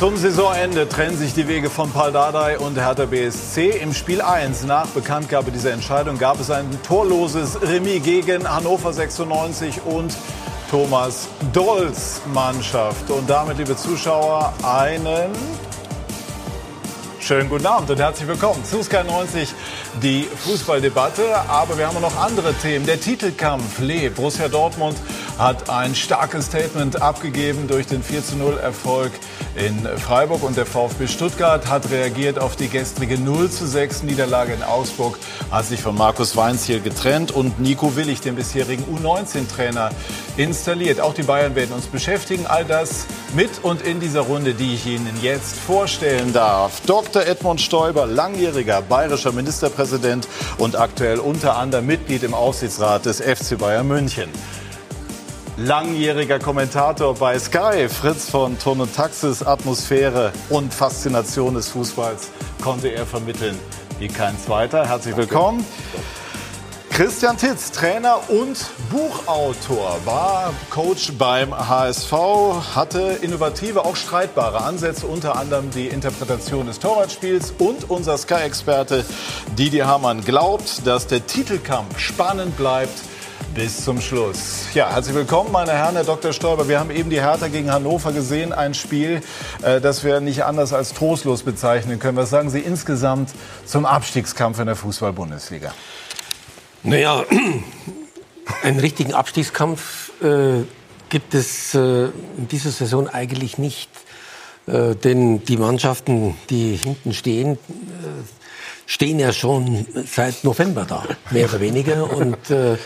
Zum Saisonende trennen sich die Wege von Paul Dardai und Hertha BSC. Im Spiel 1 nach Bekanntgabe dieser Entscheidung gab es ein torloses Remis gegen Hannover 96 und Thomas Dolls Mannschaft. Und damit, liebe Zuschauer, einen Schönen guten Abend und herzlich willkommen zu Sky 90, die Fußballdebatte. Aber wir haben noch andere Themen. Der Titelkampf lebt. Borussia Dortmund hat ein starkes Statement abgegeben durch den 4 0 Erfolg in Freiburg und der VfB Stuttgart hat reagiert auf die gestrige 0 6 Niederlage in Augsburg, hat sich von Markus Weinziel getrennt und Nico Willig, den bisherigen U19-Trainer, installiert. Auch die Bayern werden uns beschäftigen. All das mit und in dieser Runde, die ich Ihnen jetzt vorstellen darf. Dr. Edmund Stoiber, langjähriger bayerischer Ministerpräsident und aktuell unter anderem Mitglied im Aufsichtsrat des FC Bayern München langjähriger Kommentator bei Sky, Fritz von Ton und Taxis, Atmosphäre und Faszination des Fußballs konnte er vermitteln wie kein zweiter. Herzlich willkommen. Christian Titz, Trainer und Buchautor, war Coach beim HSV, hatte innovative, auch streitbare Ansätze, unter anderem die Interpretation des Torwartspiels und unser Sky-Experte Didi Hamann glaubt, dass der Titelkampf spannend bleibt bis zum Schluss. Ja, herzlich willkommen, meine Herren, Herr Dr. Stoiber. Wir haben eben die Hertha gegen Hannover gesehen. Ein Spiel, äh, das wir nicht anders als trostlos bezeichnen können. Was sagen Sie insgesamt zum Abstiegskampf in der Fußball-Bundesliga? Naja, einen richtigen Abstiegskampf äh, gibt es äh, in dieser Saison eigentlich nicht. Äh, denn die Mannschaften, die hinten stehen, äh, stehen ja schon seit November da, mehr oder weniger. Und äh,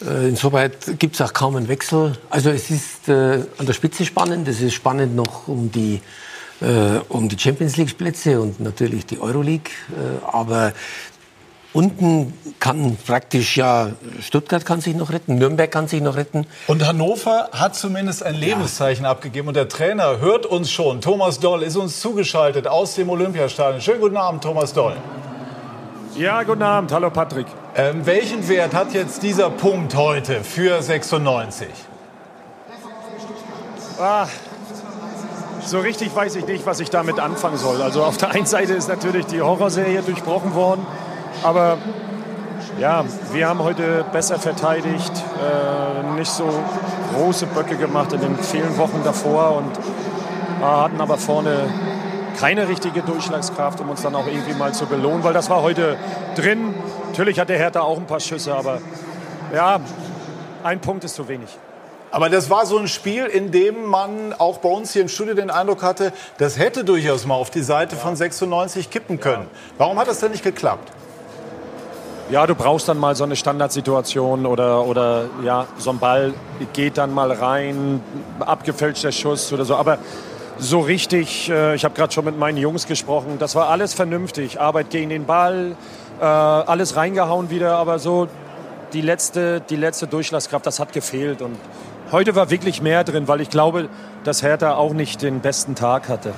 insoweit gibt es auch kaum einen Wechsel. Also es ist äh, an der Spitze spannend. Es ist spannend noch um die, äh, um die Champions League Plätze und natürlich die Euroleague. Äh, aber unten kann praktisch ja Stuttgart kann sich noch retten, Nürnberg kann sich noch retten. Und Hannover hat zumindest ein Lebenszeichen ja. abgegeben und der Trainer hört uns schon. Thomas Doll ist uns zugeschaltet aus dem Olympiastadion. Schönen guten Abend, Thomas Doll. Ja, guten Abend. Hallo Patrick. Ähm, welchen Wert hat jetzt dieser Punkt heute für 96? Ah, so richtig weiß ich nicht, was ich damit anfangen soll. Also auf der einen Seite ist natürlich die Horrorserie durchbrochen worden, aber ja, wir haben heute besser verteidigt, äh, nicht so große Böcke gemacht in den vielen Wochen davor und äh, hatten aber vorne keine richtige Durchschlagskraft, um uns dann auch irgendwie mal zu belohnen, weil das war heute drin. Natürlich hat der Hertha auch ein paar Schüsse, aber ja, ein Punkt ist zu wenig. Aber das war so ein Spiel, in dem man auch bei uns hier im Studio den Eindruck hatte, das hätte durchaus mal auf die Seite ja. von 96 kippen können. Ja. Warum hat das denn nicht geklappt? Ja, du brauchst dann mal so eine Standardsituation oder, oder ja, so ein Ball geht dann mal rein, abgefälschter Schuss oder so. Aber so richtig, äh, ich habe gerade schon mit meinen Jungs gesprochen, das war alles vernünftig. Arbeit gegen den Ball, äh, alles reingehauen wieder, aber so die letzte, die letzte Durchlasskraft, das hat gefehlt. Und heute war wirklich mehr drin, weil ich glaube, dass Hertha auch nicht den besten Tag hatte.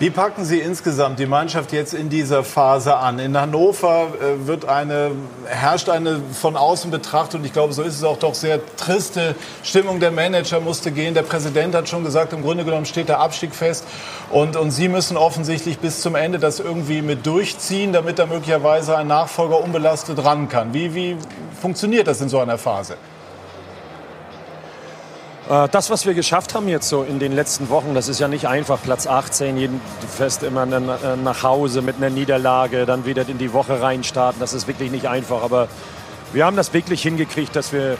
Wie packen Sie insgesamt die Mannschaft jetzt in dieser Phase an? In Hannover äh, wird eine, herrscht eine von außen betrachtet, und ich glaube, so ist es auch doch sehr triste Stimmung. Der Manager musste gehen, der Präsident hat schon gesagt, im Grunde genommen steht der Abstieg fest. Und, und Sie müssen offensichtlich bis zum Ende das irgendwie mit durchziehen, damit da möglicherweise ein Nachfolger unbelastet ran kann. Wie, wie funktioniert das in so einer Phase? Äh, das, was wir geschafft haben jetzt so in den letzten Wochen, das ist ja nicht einfach. Platz 18, jeden fest immer äh, nach Hause mit einer Niederlage, dann wieder in die Woche reinstarten. Das ist wirklich nicht einfach. Aber wir haben das wirklich hingekriegt, dass wir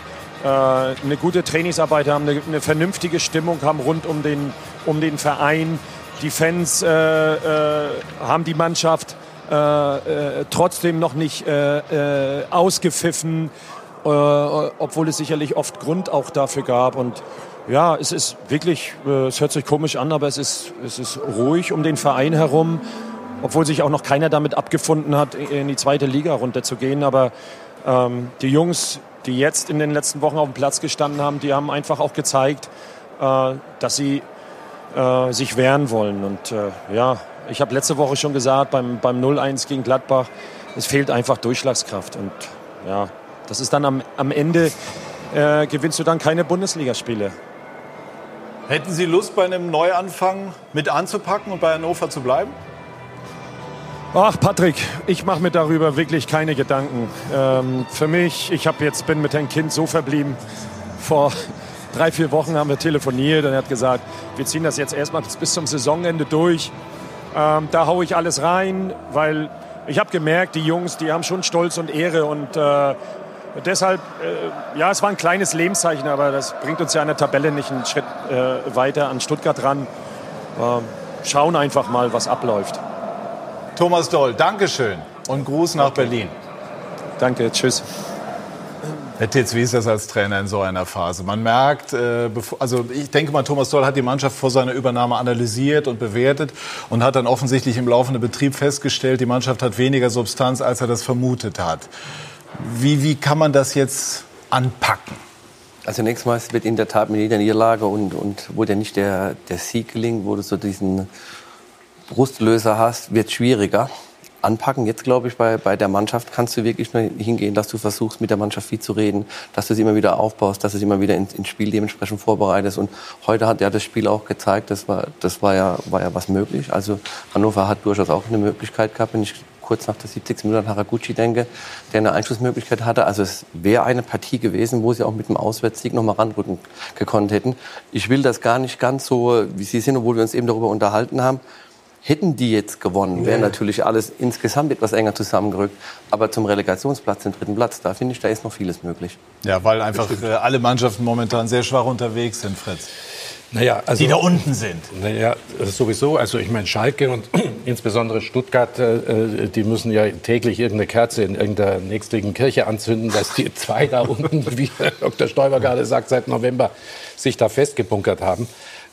äh, eine gute Trainingsarbeit haben, eine, vernünftige Stimmung haben rund um den, um den Verein. Die Fans äh, äh, haben die Mannschaft äh, trotzdem noch nicht ausgepfiffen äh, obwohl es sicherlich oft Grund auch dafür gab. Und ja, es ist wirklich, äh, es hört sich komisch an, aber es ist, es ist ruhig um den Verein herum, obwohl sich auch noch keiner damit abgefunden hat, in die zweite Liga runterzugehen. Aber ähm, die Jungs, die jetzt in den letzten Wochen auf dem Platz gestanden haben, die haben einfach auch gezeigt, äh, dass sie äh, sich wehren wollen. Und äh, ja, ich habe letzte Woche schon gesagt, beim, beim 0-1 gegen Gladbach, es fehlt einfach Durchschlagskraft. Und ja, das ist dann am, am Ende, äh, gewinnst du dann keine Bundesligaspiele. Hätten Sie Lust, bei einem Neuanfang mit anzupacken und bei Hannover zu bleiben? Ach, Patrick, ich mache mir darüber wirklich keine Gedanken. Ähm, für mich, ich hab jetzt, bin mit dem Kind so verblieben. Vor drei, vier Wochen haben wir telefoniert und er hat gesagt, wir ziehen das jetzt erstmal bis zum Saisonende durch. Ähm, da haue ich alles rein, weil ich habe gemerkt, die Jungs, die haben schon Stolz und Ehre und äh, deshalb, äh, ja, es war ein kleines Lebenszeichen, aber das bringt uns ja an der Tabelle nicht einen Schritt äh, weiter an Stuttgart ran. Ähm, schauen einfach mal, was abläuft. Thomas Doll, Dankeschön und Gruß nach okay. Berlin. Danke, tschüss. Herr Titz, wie ist das als Trainer in so einer Phase? Man merkt, äh, also ich denke mal, Thomas Doll hat die Mannschaft vor seiner Übernahme analysiert und bewertet und hat dann offensichtlich im laufenden Betrieb festgestellt, die Mannschaft hat weniger Substanz, als er das vermutet hat. Wie, wie kann man das jetzt anpacken? Also nächstes Mal wird in der Tat mit jeder Niederlage und, und wo dir nicht der, der Sieg gelingt, wo du so diesen Brustlöser hast, wird schwieriger. Anpacken jetzt, glaube ich, bei, bei der Mannschaft kannst du wirklich nur hingehen, dass du versuchst, mit der Mannschaft viel zu reden, dass du sie immer wieder aufbaust, dass du sie immer wieder ins, ins Spiel dementsprechend vorbereitest. Und heute hat ja das Spiel auch gezeigt, das war, das war ja, war ja was möglich. Also Hannover hat durchaus auch eine Möglichkeit gehabt, wenn ich kurz nach der 70. Minute an Haraguchi denke, der eine Einschlussmöglichkeit hatte. Also es wäre eine Partie gewesen, wo sie auch mit dem Auswärtssieg noch mal ranrücken gekonnt hätten. Ich will das gar nicht ganz so, wie Sie sind, obwohl wir uns eben darüber unterhalten haben. Hätten die jetzt gewonnen, wäre natürlich alles insgesamt etwas enger zusammengerückt. Aber zum Relegationsplatz, den dritten Platz, da finde ich, da ist noch vieles möglich. Ja, weil einfach äh, alle Mannschaften momentan sehr schwach unterwegs sind, Fritz. Naja, also, die da unten sind. Naja, sowieso. Also ich meine, Schalke und insbesondere Stuttgart, äh, äh, die müssen ja täglich irgendeine Kerze in irgendeiner nächstliegenden Kirche anzünden, dass die zwei da unten, wie Dr. Stoiber gerade sagt, seit November sich da festgebunkert haben.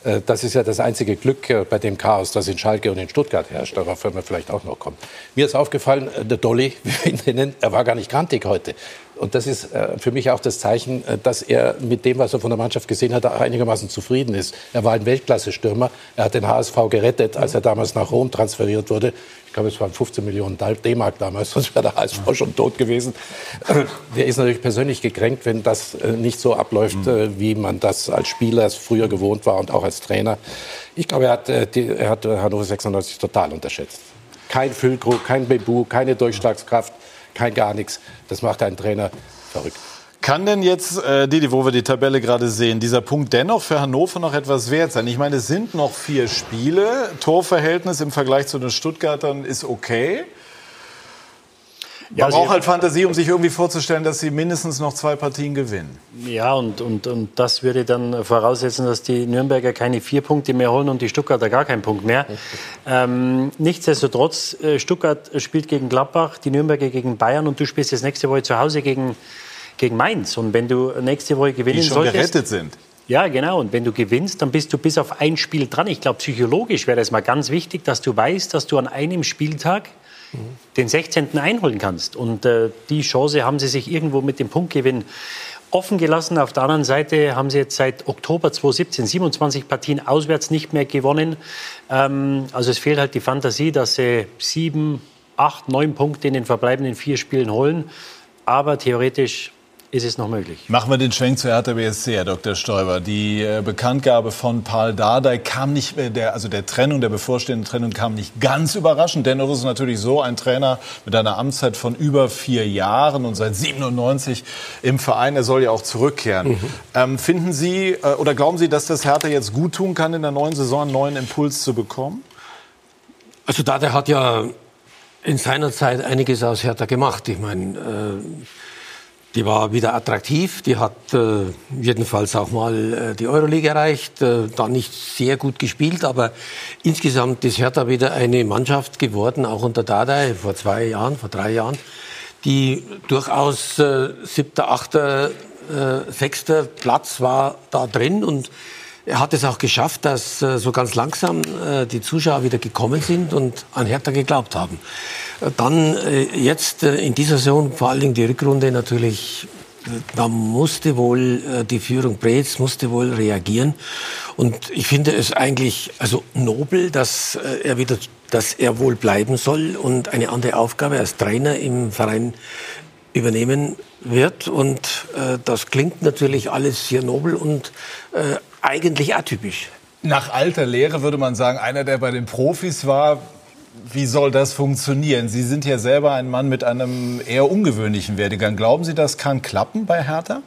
Äh, das ist ja das einzige Glück äh, bei dem Chaos, das in Schalke und in Stuttgart herrscht. Darauf werden wir vielleicht auch noch kommen. Mir ist aufgefallen, äh, der Dolly, wie wir ihn nennen, er war gar nicht grantig heute. Und das ist für mich auch das Zeichen, dass er mit dem, was er von der Mannschaft gesehen hat, einigermaßen zufrieden ist. Er war ein Weltklasse-Stürmer. Er hat den HSV gerettet, als er damals nach Rom transferiert wurde glaube, es waren 15 Millionen D-Mark damals, sonst wäre der HSV schon tot gewesen. Der ist natürlich persönlich gekränkt, wenn das äh, nicht so abläuft, mhm. Äh, wie man das als Spieler früher gewohnt war und auch als Trainer. Ich glaube, er hat, äh, er hat Hannover 96 total unterschätzt. Kein Füllkrug, kein Bebu, keine Durchschlagskraft, kein gar nichts. Das macht einen Trainer verrückt. Kann denn jetzt, äh, Didi, wo wir die Tabelle gerade sehen, dieser Punkt dennoch für Hannover noch etwas wert sein? Ich meine, es sind noch vier Spiele. Torverhältnis im Vergleich zu den Stuttgartern ist okay. Man ja, braucht halt Fantasie, um sich irgendwie vorzustellen, dass sie mindestens noch zwei Partien gewinnen. Ja, und, und, und das würde dann voraussetzen, dass die Nürnberger keine vier Punkte mehr holen und die Stuttgarter gar keinen Punkt mehr. ähm, nichtsdestotrotz, äh, Stuttgart spielt gegen Gladbach, die Nürnberger gegen Bayern und du spielst jetzt nächste Woche zu Hause gegen gegen Mainz. Und wenn du nächste Woche gewinnen Die schon solltest, gerettet sind. Ja, genau. Und wenn du gewinnst, dann bist du bis auf ein Spiel dran. Ich glaube, psychologisch wäre es mal ganz wichtig, dass du weißt, dass du an einem Spieltag mhm. den 16. einholen kannst. Und äh, die Chance haben sie sich irgendwo mit dem Punktgewinn offen gelassen. Auf der anderen Seite haben sie jetzt seit Oktober 2017 27 Partien auswärts nicht mehr gewonnen. Ähm, also es fehlt halt die Fantasie, dass sie sieben, acht, neun Punkte in den verbleibenden vier Spielen holen. Aber theoretisch ist es noch möglich. Machen wir den Schwenk zu Hertha BSC, Herr Dr. Stoiber. Die äh, Bekanntgabe von Paul Dardai kam nicht, äh, der, also der Trennung, der bevorstehenden Trennung kam nicht ganz überraschend. Dennoch ist es natürlich so, ein Trainer mit einer Amtszeit von über vier Jahren und seit 97 im Verein, er soll ja auch zurückkehren. Mhm. Ähm, finden Sie äh, oder glauben Sie, dass das Hertha jetzt gut tun kann, in der neuen Saison einen neuen Impuls zu bekommen? Also Dardai hat ja in seiner Zeit einiges aus Hertha gemacht. Ich meine, äh, die war wieder attraktiv, die hat äh, jedenfalls auch mal äh, die Euroleague erreicht, äh, da nicht sehr gut gespielt, aber insgesamt ist Hertha wieder eine Mannschaft geworden, auch unter Dardai vor zwei Jahren, vor drei Jahren, die durchaus äh, siebter, achter, äh, sechster Platz war da drin. Und er hat es auch geschafft, dass äh, so ganz langsam äh, die Zuschauer wieder gekommen sind und an Hertha geglaubt haben. Äh, dann jetzt in dieser Saison, vor allen Dingen die Rückrunde natürlich, da musste wohl die Führung Brez musste wohl reagieren. Und ich finde es eigentlich also nobel, dass er wieder, dass er wohl bleiben soll und eine andere Aufgabe als Trainer im Verein übernehmen wird. Und äh, das klingt natürlich alles sehr nobel und äh, eigentlich atypisch. nach alter Lehre würde man sagen, einer, der bei den Profis war. Wie soll das funktionieren? Sie sind ja selber ein Mann mit einem eher ungewöhnlichen Werdegang. Glauben Sie, das kann klappen bei Hertha?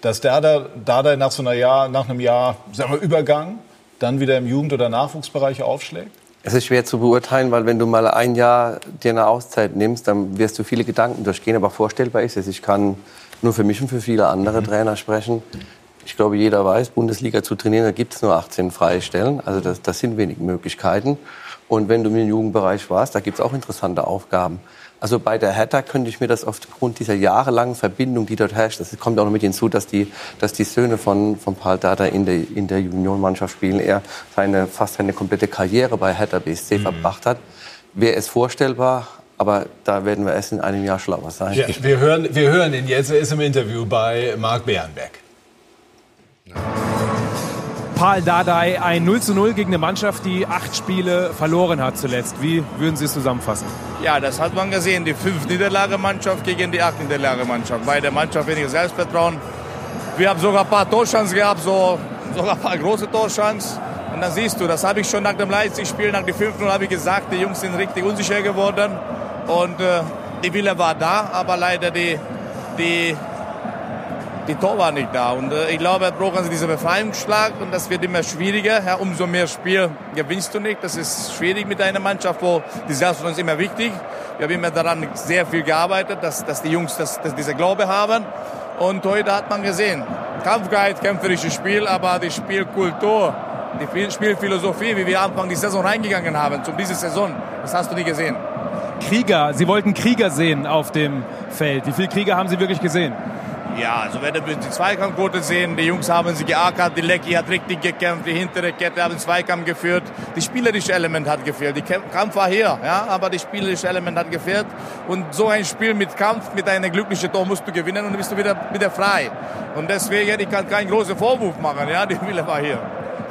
Dass der da, da nach so einer Jahr, nach einem Jahr, sagen wir, Übergang dann wieder im Jugend- oder Nachwuchsbereich aufschlägt? Es ist schwer zu beurteilen, weil wenn du mal ein Jahr dir eine Auszeit nimmst, dann wirst du viele Gedanken durchgehen. Aber vorstellbar ist es. Ich kann nur für mich und für viele andere mhm. Trainer sprechen. Ich glaube, jeder weiß, Bundesliga zu trainieren, da gibt es nur 18 freie Stellen. Also das, das sind wenig Möglichkeiten. Und wenn du im Jugendbereich warst, da gibt es auch interessante Aufgaben. Also bei der Hertha könnte ich mir das aufgrund dieser jahrelangen Verbindung, die dort herrscht, das kommt auch noch mit hinzu, dass die, dass die Söhne von, von Paul Dada in der, in der Juniorenmannschaft spielen. Er seine, fast seine komplette Karriere bei Hertha BSC mhm. verbracht hat. Wäre es vorstellbar, aber da werden wir erst in einem Jahr schlauer sein. Ja, wir, hören, wir hören ihn jetzt. Er ist im Interview bei Marc Bärenberg. Paul Dardai ein 0 zu 0 gegen eine Mannschaft, die acht Spiele verloren hat zuletzt. Wie würden Sie es zusammenfassen? Ja, das hat man gesehen. Die fünf Niederlagemannschaft gegen die acht Niederlagemannschaft. Bei der Mannschaft weniger Selbstvertrauen. Wir haben sogar ein paar Torchancen gehabt, so, sogar ein paar große Torchancen. Und dann siehst du, das habe ich schon nach dem Leipzig-Spiel, nach dem 5-0 habe ich gesagt, die Jungs sind richtig unsicher geworden. Und äh, die Wille war da, aber leider die, die die Tor war nicht da. Und äh, ich glaube, er braucht also diesen Befreiungsschlag und das wird immer schwieriger. Ja, umso mehr Spiel gewinnst du nicht. Das ist schwierig mit einer Mannschaft, wo die Selbstvertrauen ist immer wichtig. Wir haben immer daran sehr viel gearbeitet, dass, dass die Jungs das, dass diese Glaube haben. Und heute hat man gesehen, Kampfgeist, kämpferisches Spiel, aber die Spielkultur, die Spielphilosophie, wie wir Anfang die Saison reingegangen haben, zu dieser Saison, das hast du nie gesehen. Krieger, Sie wollten Krieger sehen auf dem Feld. Wie viele Krieger haben Sie wirklich gesehen? Ja, also wenn wir die Zweikampfquote sehen, die Jungs haben sie geackert, die Lecky hat richtig gekämpft, die hintere Kette hat den Zweikampf geführt, das spielerische Element hat gefehlt. Die Kampf war hier, ja, aber das spielerische Element hat gefehlt. Und so ein Spiel mit Kampf, mit einem glücklichen Tor musst du gewinnen und dann bist du wieder, wieder frei. Und deswegen, ich kann keinen großen Vorwurf machen, ja, die Wille war hier.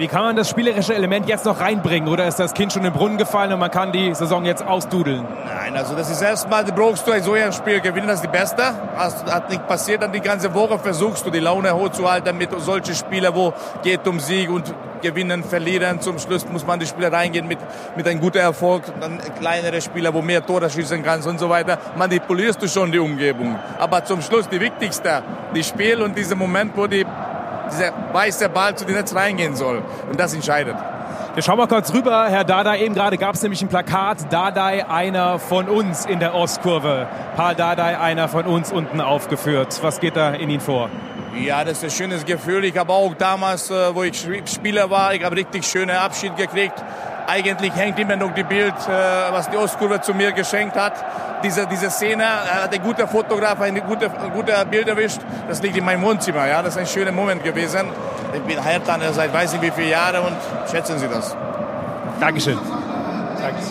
Wie kann man das spielerische Element jetzt noch reinbringen? Oder ist das Kind schon im Brunnen gefallen und man kann die Saison jetzt ausdudeln? Nein, also das ist erstmal, du brauchst du so ein Spiel gewinnen, das ist die Beste. Das hat nicht passiert, dann die ganze Woche versuchst du die Laune hochzuhalten mit solchen Spielen, wo geht um Sieg und gewinnen, verlieren. Zum Schluss muss man die Spiele reingehen mit, mit einem guten Erfolg. Dann kleinere Spieler, wo mehr Tore schießen kannst und so weiter. Manipulierst du schon die Umgebung. Aber zum Schluss die wichtigste, die Spiel und dieser Moment, wo die dieser weiße Ball zu den Netz reingehen soll. Und das entscheidet. Wir schauen mal kurz rüber, Herr Dada. Eben gerade gab es nämlich ein Plakat. Dadai, einer von uns in der Ostkurve. Paul Dadai, einer von uns unten aufgeführt. Was geht da in Ihnen vor? Ja, das ist ein schönes Gefühl. Ich habe auch damals, äh, wo ich Spieler war, ich habe richtig schönen Abschied gekriegt eigentlich hängt immer noch die Bild, äh, was die Ostkurve zu mir geschenkt hat. Diese, diese Szene, er hat ein guter Fotograf, ein guter, ein guter Bild erwischt. Das liegt in meinem Wohnzimmer. Ja? Das ist ein schöner Moment gewesen. Ich bin Hertha seit weiß nicht wie viele Jahre und schätzen Sie das. Dankeschön. Danke.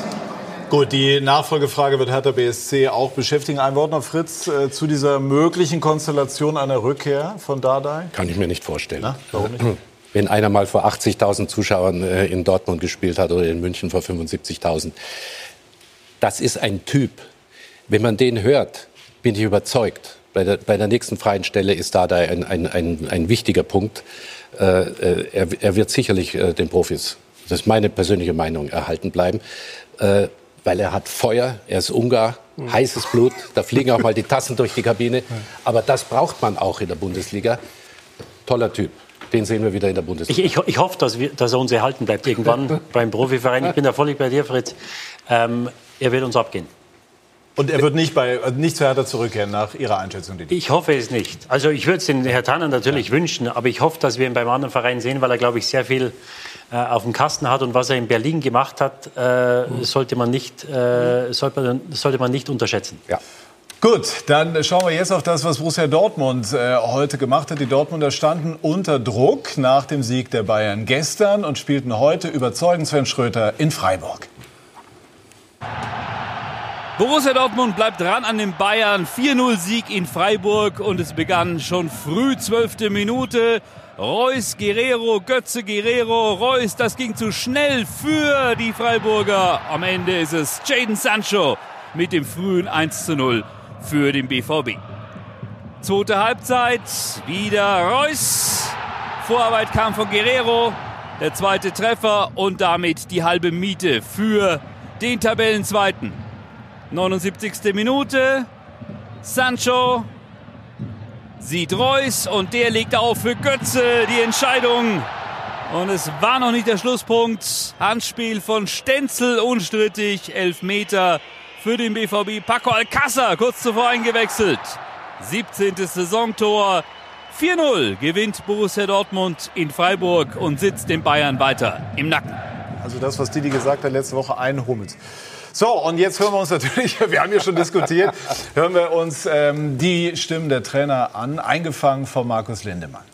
Gut, die Nachfolgefrage wird Hertha BSC auch beschäftigen. Ein Wort noch, Fritz, äh, zu dieser möglichen Konstellation einer Rückkehr von Dardai? Kann ich mir nicht vorstellen. Na, warum nicht? Wenn einer mal vor 80.000 Zuschauern äh, in Dortmund gespielt hat oder in München vor 75.000. Das ist ein Typ. Wenn man den hört, bin ich überzeugt. Bei der, bei der nächsten freien Stelle ist da, da ein, ein, ein, ein wichtiger Punkt. Äh, äh, er, er, wird sicherlich den Profis, das ist meine persönliche Meinung, erhalten bleiben. Weil er hat Feuer, er ist Ungar, mhm. heißes Blut, da fliegen auch mal die Tassen durch die Kabine. Aber das braucht man auch in der Bundesliga. Toller Typ den sehen wir wieder in der Bundesliga. Ich, ich, ich hoffe, dass, wir, dass, er uns erhalten bleibt irgendwann beim Profiverein. Ich bin da völlig bei dir, Fritz. Ähm, er wird uns abgehen. Und er wird nicht, bei, nicht zu Hertha zurückkehren, nach Ihrer Einschätzung? Die ich hoffe es nicht. Also ich würde es den Herrn Tanner natürlich ja. wünschen, aber ich hoffe, dass wir ihn beim anderen Verein sehen, weil er, glaube ich, sehr viel äh, auf dem Kasten hat. Und was er in Berlin gemacht hat, äh, mhm. sollte, man nicht, äh, sollte, man, sollte man nicht unterschätzen. Ja. Gut, dann schauen wir jetzt auf das, was Borussia Dortmund äh, heute gemacht hat. Die Dortmunder standen unter Druck nach dem Sieg der Bayern gestern und spielten heute überzeugend Sven Schröter in Freiburg. Borussia Dortmund bleibt dran an den Bayern. 4-0-Sieg in Freiburg und es begann schon früh, zwölfte Minute. Reus, Guerrero, Götze, Guerrero, Reus, das ging zu schnell für die Freiburger. Am Ende ist es Jaden Sancho mit dem frühen 1 0 für den BVB. Zweite Halbzeit, wieder Reus. Vorarbeit kam von Guerrero. Der zweite Treffer und damit die halbe Miete für den Tabellenzweiten. 79. Minute. Sancho sieht Reus und der legt auf für Götze die Entscheidung. Und es war noch nicht der Schlusspunkt. Handspiel von Stenzel unstrittig. Elf Meter für den BVB. Paco Alcázar kurz zuvor eingewechselt. 17. Saisontor. 4-0 gewinnt Borussia Dortmund in Freiburg und sitzt den Bayern weiter im Nacken. Also das, was Didi gesagt hat letzte Woche, ein Hummels. So, und jetzt hören wir uns natürlich, wir haben ja schon diskutiert, hören wir uns ähm, die Stimmen der Trainer an, eingefangen von Markus Lindemann.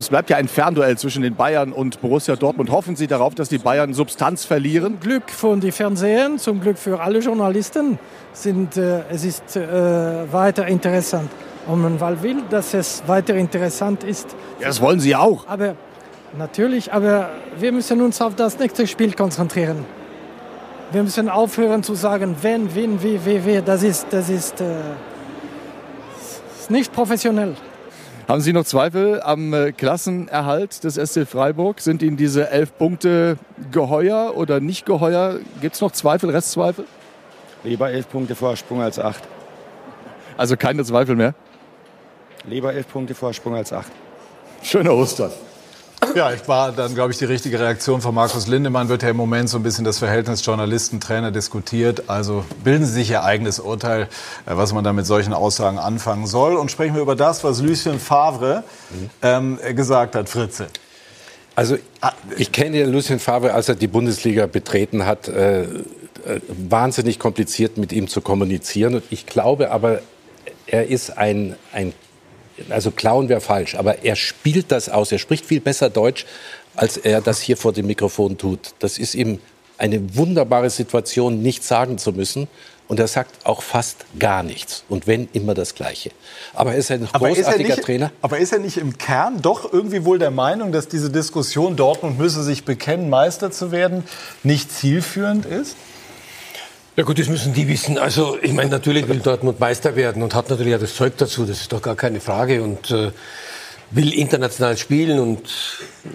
Es bleibt ja ein Fernduell zwischen den Bayern und Borussia Dortmund. Hoffen Sie darauf, dass die Bayern Substanz verlieren? Glück von den Fernsehern, zum Glück für alle Journalisten. Sind, äh, es ist äh, weiter interessant. Und man will, dass es weiter interessant ist. Ja, das wollen Sie auch. Aber natürlich, aber wir müssen uns auf das nächste Spiel konzentrieren. Wir müssen aufhören zu sagen, wenn, wen, wie, wie, wie. Das ist, das ist, äh, ist nicht professionell. Haben Sie noch Zweifel am äh, Klassenerhalt des SC Freiburg? Sind Ihnen diese elf Punkte geheuer oder nicht geheuer? Gibt es noch Zweifel, Restzweifel? Lieber elf Punkte Vorsprung als acht. Also keine Zweifel mehr? Lieber elf Punkte Vorsprung als acht. Schöner Ostern. Ja, ich war dann, glaube ich, die richtige Reaktion von Markus Lindemann. Wird ja im Moment so ein bisschen das Verhältnis Journalisten-Trainer diskutiert. Also bilden Sie sich Ihr eigenes Urteil, äh, was man da mit solchen Aussagen anfangen soll. Und sprechen wir über das, was Lucien Favre ähm, gesagt hat, Fritze. Also ich kenne Lucien Favre, als er die Bundesliga betreten hat, äh, äh, wahnsinnig kompliziert mit ihm zu kommunizieren. Und ich glaube aber, er ist ein, ein also Clown wäre falsch, aber er spielt das aus. Er spricht viel besser Deutsch, als er das hier vor dem Mikrofon tut. Das ist ihm eine wunderbare Situation, nichts sagen zu müssen. Und er sagt auch fast gar nichts. Und wenn, immer das Gleiche. Aber er ist ein Aber er großartiger nicht, Trainer. Aber ist er nicht im Kern doch irgendwie wohl der Meinung, dass diese Diskussion, Dortmund müsse sich bekennen, Meister zu werden, nicht zielführend ist? Ja gut, das müssen die wissen. Also ich meine, natürlich will Dortmund Meister werden und hat natürlich auch das Zeug dazu, das ist doch gar keine Frage. Und äh, will international spielen und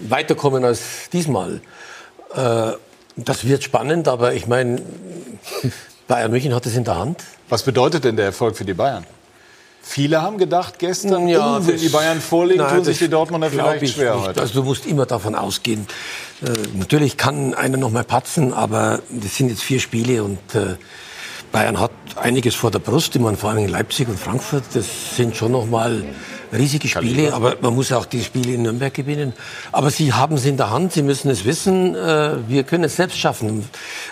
weiterkommen als diesmal. Äh, das wird spannend, aber ich meine, Bayern München hat es in der Hand. Was bedeutet denn der Erfolg für die Bayern? Viele haben gedacht gestern, Ja, oh, wenn die Bayern vorlegen, Nein, tun sich die Dortmunder vielleicht ich schwer heute. Also du musst immer davon ausgehen. Äh, natürlich kann einer noch mal patzen, aber das sind jetzt vier Spiele und äh, Bayern hat einiges vor der Brust. Ich meine, vor allem Leipzig und Frankfurt, das sind schon noch mal riesige Spiele, aber man muss auch die Spiele in Nürnberg gewinnen. Aber sie haben es in der Hand, sie müssen es wissen. Äh, wir können es selbst schaffen.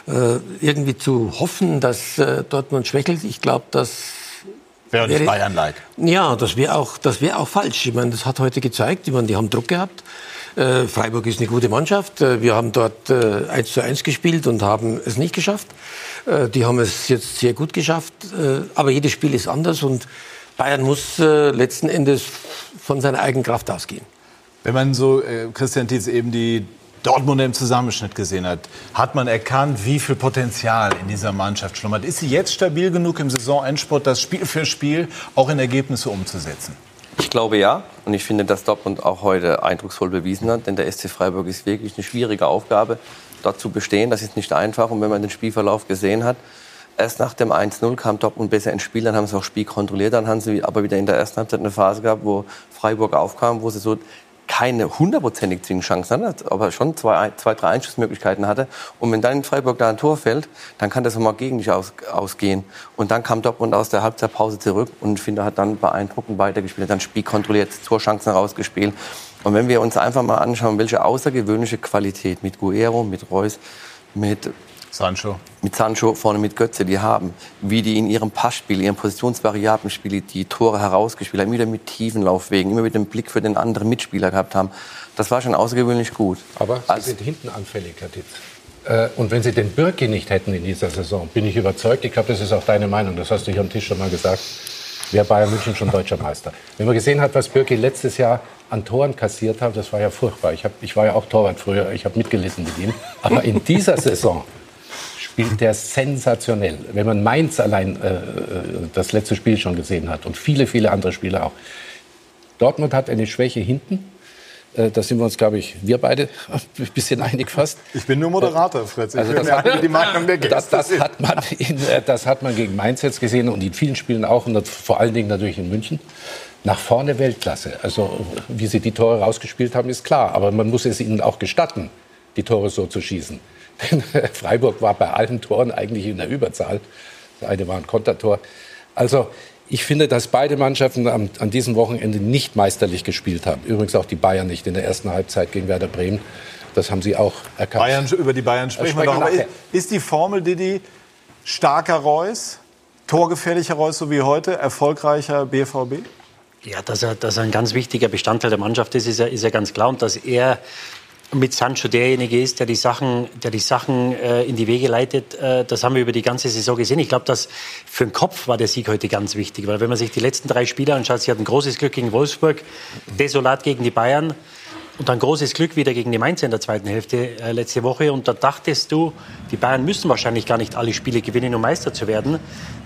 Äh, irgendwie zu hoffen, dass Dortmund schwächelt, ich glaube, das Wäre nicht wäre- Bayern-like. ja, das wäre auch, das wäre auch falsch. Ich meine, das hat heute gezeigt. Ich meine, die haben Druck gehabt. Äh, Freiburg ist eine gute Mannschaft. Äh, wir haben dort äh, 1 zu 1 gespielt und haben es nicht geschafft. Äh, die haben es jetzt sehr gut geschafft. Aber jedes Spiel ist anders und Bayern muss letzten Endes von seiner eigenen Kraft ausgehen. Wenn man so, Christian Tietz, eben die Dortmunder im Zusammenschnitt gesehen hat, hat man erkannt, wie viel Potenzial in dieser Mannschaft schlummert. Ist sie jetzt stabil genug im Saisonendspurt, das Spiel für Spiel auch in Ergebnisse umzusetzen? Ich glaube ja. Und ich finde, dass Dortmund auch heute eindrucksvoll bewiesen hat. Denn der SC Freiburg ist wirklich eine schwierige Aufgabe, dort zu bestehen. Das ist nicht einfach. Und wenn man den Spielverlauf gesehen hat, erst nach dem 1-0 kam Dortmund besser ins Spiel. Dann haben sie auch Spiel kontrolliert. Dann haben sie aber wieder in der ersten Halbzeit eine Phase gehabt, wo Freiburg aufkam, wo sie so keine hundertprozentig zwingend Chancen hatte, aber schon zwei, zwei, drei Einschussmöglichkeiten hatte. Und wenn dann in Freiburg da ein Tor fällt, dann kann das auch mal gegen dich aus, ausgehen. Und dann kam Dortmund aus der Halbzeitpause zurück und ich finde, hat dann beeindruckend weitergespielt, dann Spiel kontrolliert, Torchancen rausgespielt. Und wenn wir uns einfach mal anschauen, welche außergewöhnliche Qualität mit Guerrero, mit Reus, mit Sancho. mit Sancho, vorne mit Götze, die haben, wie die in ihrem Passspiel, ihrem positionsvariablen Spiel die Tore herausgespielt haben, immer wieder mit tiefen Laufwegen, immer mit dem Blick für den anderen Mitspieler gehabt haben. Das war schon außergewöhnlich gut. Aber Sie Also- sind hinten anfällig, Herr Titz. Äh, Und wenn Sie den Birki nicht hätten in dieser Saison, bin ich überzeugt, ich glaube, das ist auch deine Meinung, das hast du hier am Tisch schon mal gesagt, wäre Bayern München schon deutscher Meister. Wenn man gesehen hat, was Birki letztes Jahr an Toren kassiert hat, das war ja furchtbar. Ich, hab, ich war ja auch Torwart früher, ich habe mitgelitten mit ihm. Aber in dieser Saison spielt der sensationell. Wenn man Mainz allein äh, äh, das letzte Spiel schon gesehen hat und viele, viele andere Spiele auch. Dortmund hat eine Schwäche hinten. Äh, da sind wir uns, glaube ich, wir beide ein bisschen einig fast. Ich bin nur Moderator, Fritz. Also das, hat, die Meinung der Gäste das, das, hat man in, äh, das hat man gegen Mainz jetzt gesehen und in vielen Spielen auch und vor allen Dingen natürlich in München. Nach vorne Weltklasse. Also wie sie die Tore rausgespielt haben, ist klar. Aber man muss es ihnen auch gestatten, die Tore so zu schießen. Freiburg war bei allen Toren eigentlich in der Überzahl. Das eine war ein Kontertor. Also ich finde, dass beide Mannschaften am, an diesem Wochenende nicht meisterlich gespielt haben. Übrigens auch die Bayern nicht in der ersten Halbzeit gegen Werder Bremen. Das haben sie auch erkannt. Bayern, über die Bayern sprechen wir sprechen noch. wir Aber nachher. ist die Formel, Didi, starker Reus, torgefährlicher Reus, so wie heute, erfolgreicher BVB? Ja, dass er, dass er ein ganz wichtiger Bestandteil der Mannschaft ist, ist ja, ist ja ganz klar. Und dass er mit Sancho derjenige ist, der die Sachen, der die Sachen äh, in die Wege leitet, äh, das haben wir über die ganze Saison gesehen. Ich glaube, dass für den Kopf war der Sieg heute ganz wichtig, weil wenn man sich die letzten drei Spiele anschaut, sie hatten großes Glück gegen Wolfsburg, desolat gegen die Bayern und dann großes Glück wieder gegen die Mainzer in der zweiten Hälfte äh, letzte Woche. Und da dachtest du, die Bayern müssen wahrscheinlich gar nicht alle Spiele gewinnen, um Meister zu werden.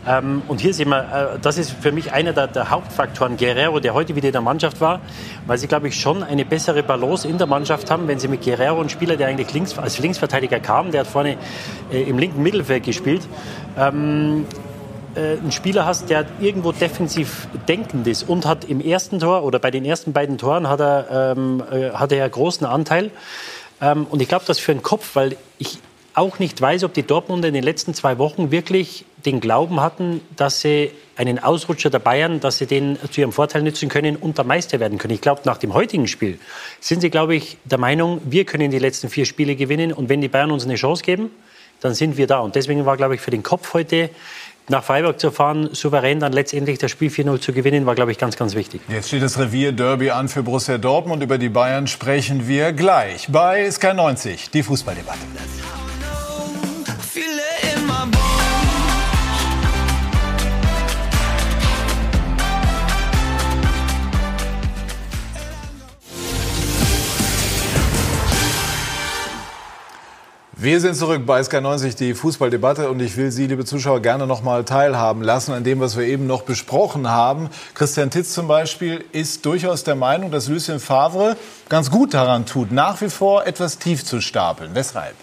Ähm, und hier sehen wir, äh, das ist für mich einer der, der Hauptfaktoren. Guerrero, der heute wieder in der Mannschaft war, weil sie, glaube ich, schon eine bessere Balance in der Mannschaft haben, wenn sie mit Guerrero einen Spieler, der eigentlich links, als Linksverteidiger kam, der hat vorne äh, im linken Mittelfeld gespielt, ähm, äh, einen Spieler hast, der irgendwo defensiv denkend ist und hat im ersten Tor oder bei den ersten beiden Toren hat er, ähm, äh, hat er ja großen Anteil. Ähm, und ich glaube, das für den Kopf, weil ich auch nicht weiß, ob die Dortmunder in den letzten zwei Wochen wirklich den Glauben hatten, dass sie einen Ausrutscher der Bayern, dass sie den zu ihrem Vorteil nützen können und der Meister werden können. Ich glaube, nach dem heutigen Spiel sind sie, glaube ich, der Meinung, wir können die letzten vier Spiele gewinnen und wenn die Bayern uns eine Chance geben, dann sind wir da. Und deswegen war, glaube ich, für den Kopf heute nach Freiburg zu fahren, souverän dann letztendlich das Spiel 4-0 zu gewinnen, war, glaube ich, ganz, ganz wichtig. Jetzt steht das Revier Derby an für Borussia Dortmund. Über die Bayern sprechen wir gleich bei Sky 90, die Fußballdebatte. Wir sind zurück bei SK90, die Fußballdebatte. Und ich will Sie, liebe Zuschauer, gerne noch mal teilhaben lassen an dem, was wir eben noch besprochen haben. Christian Titz zum Beispiel ist durchaus der Meinung, dass Lucien Favre ganz gut daran tut, nach wie vor etwas tief zu stapeln. Weshalb?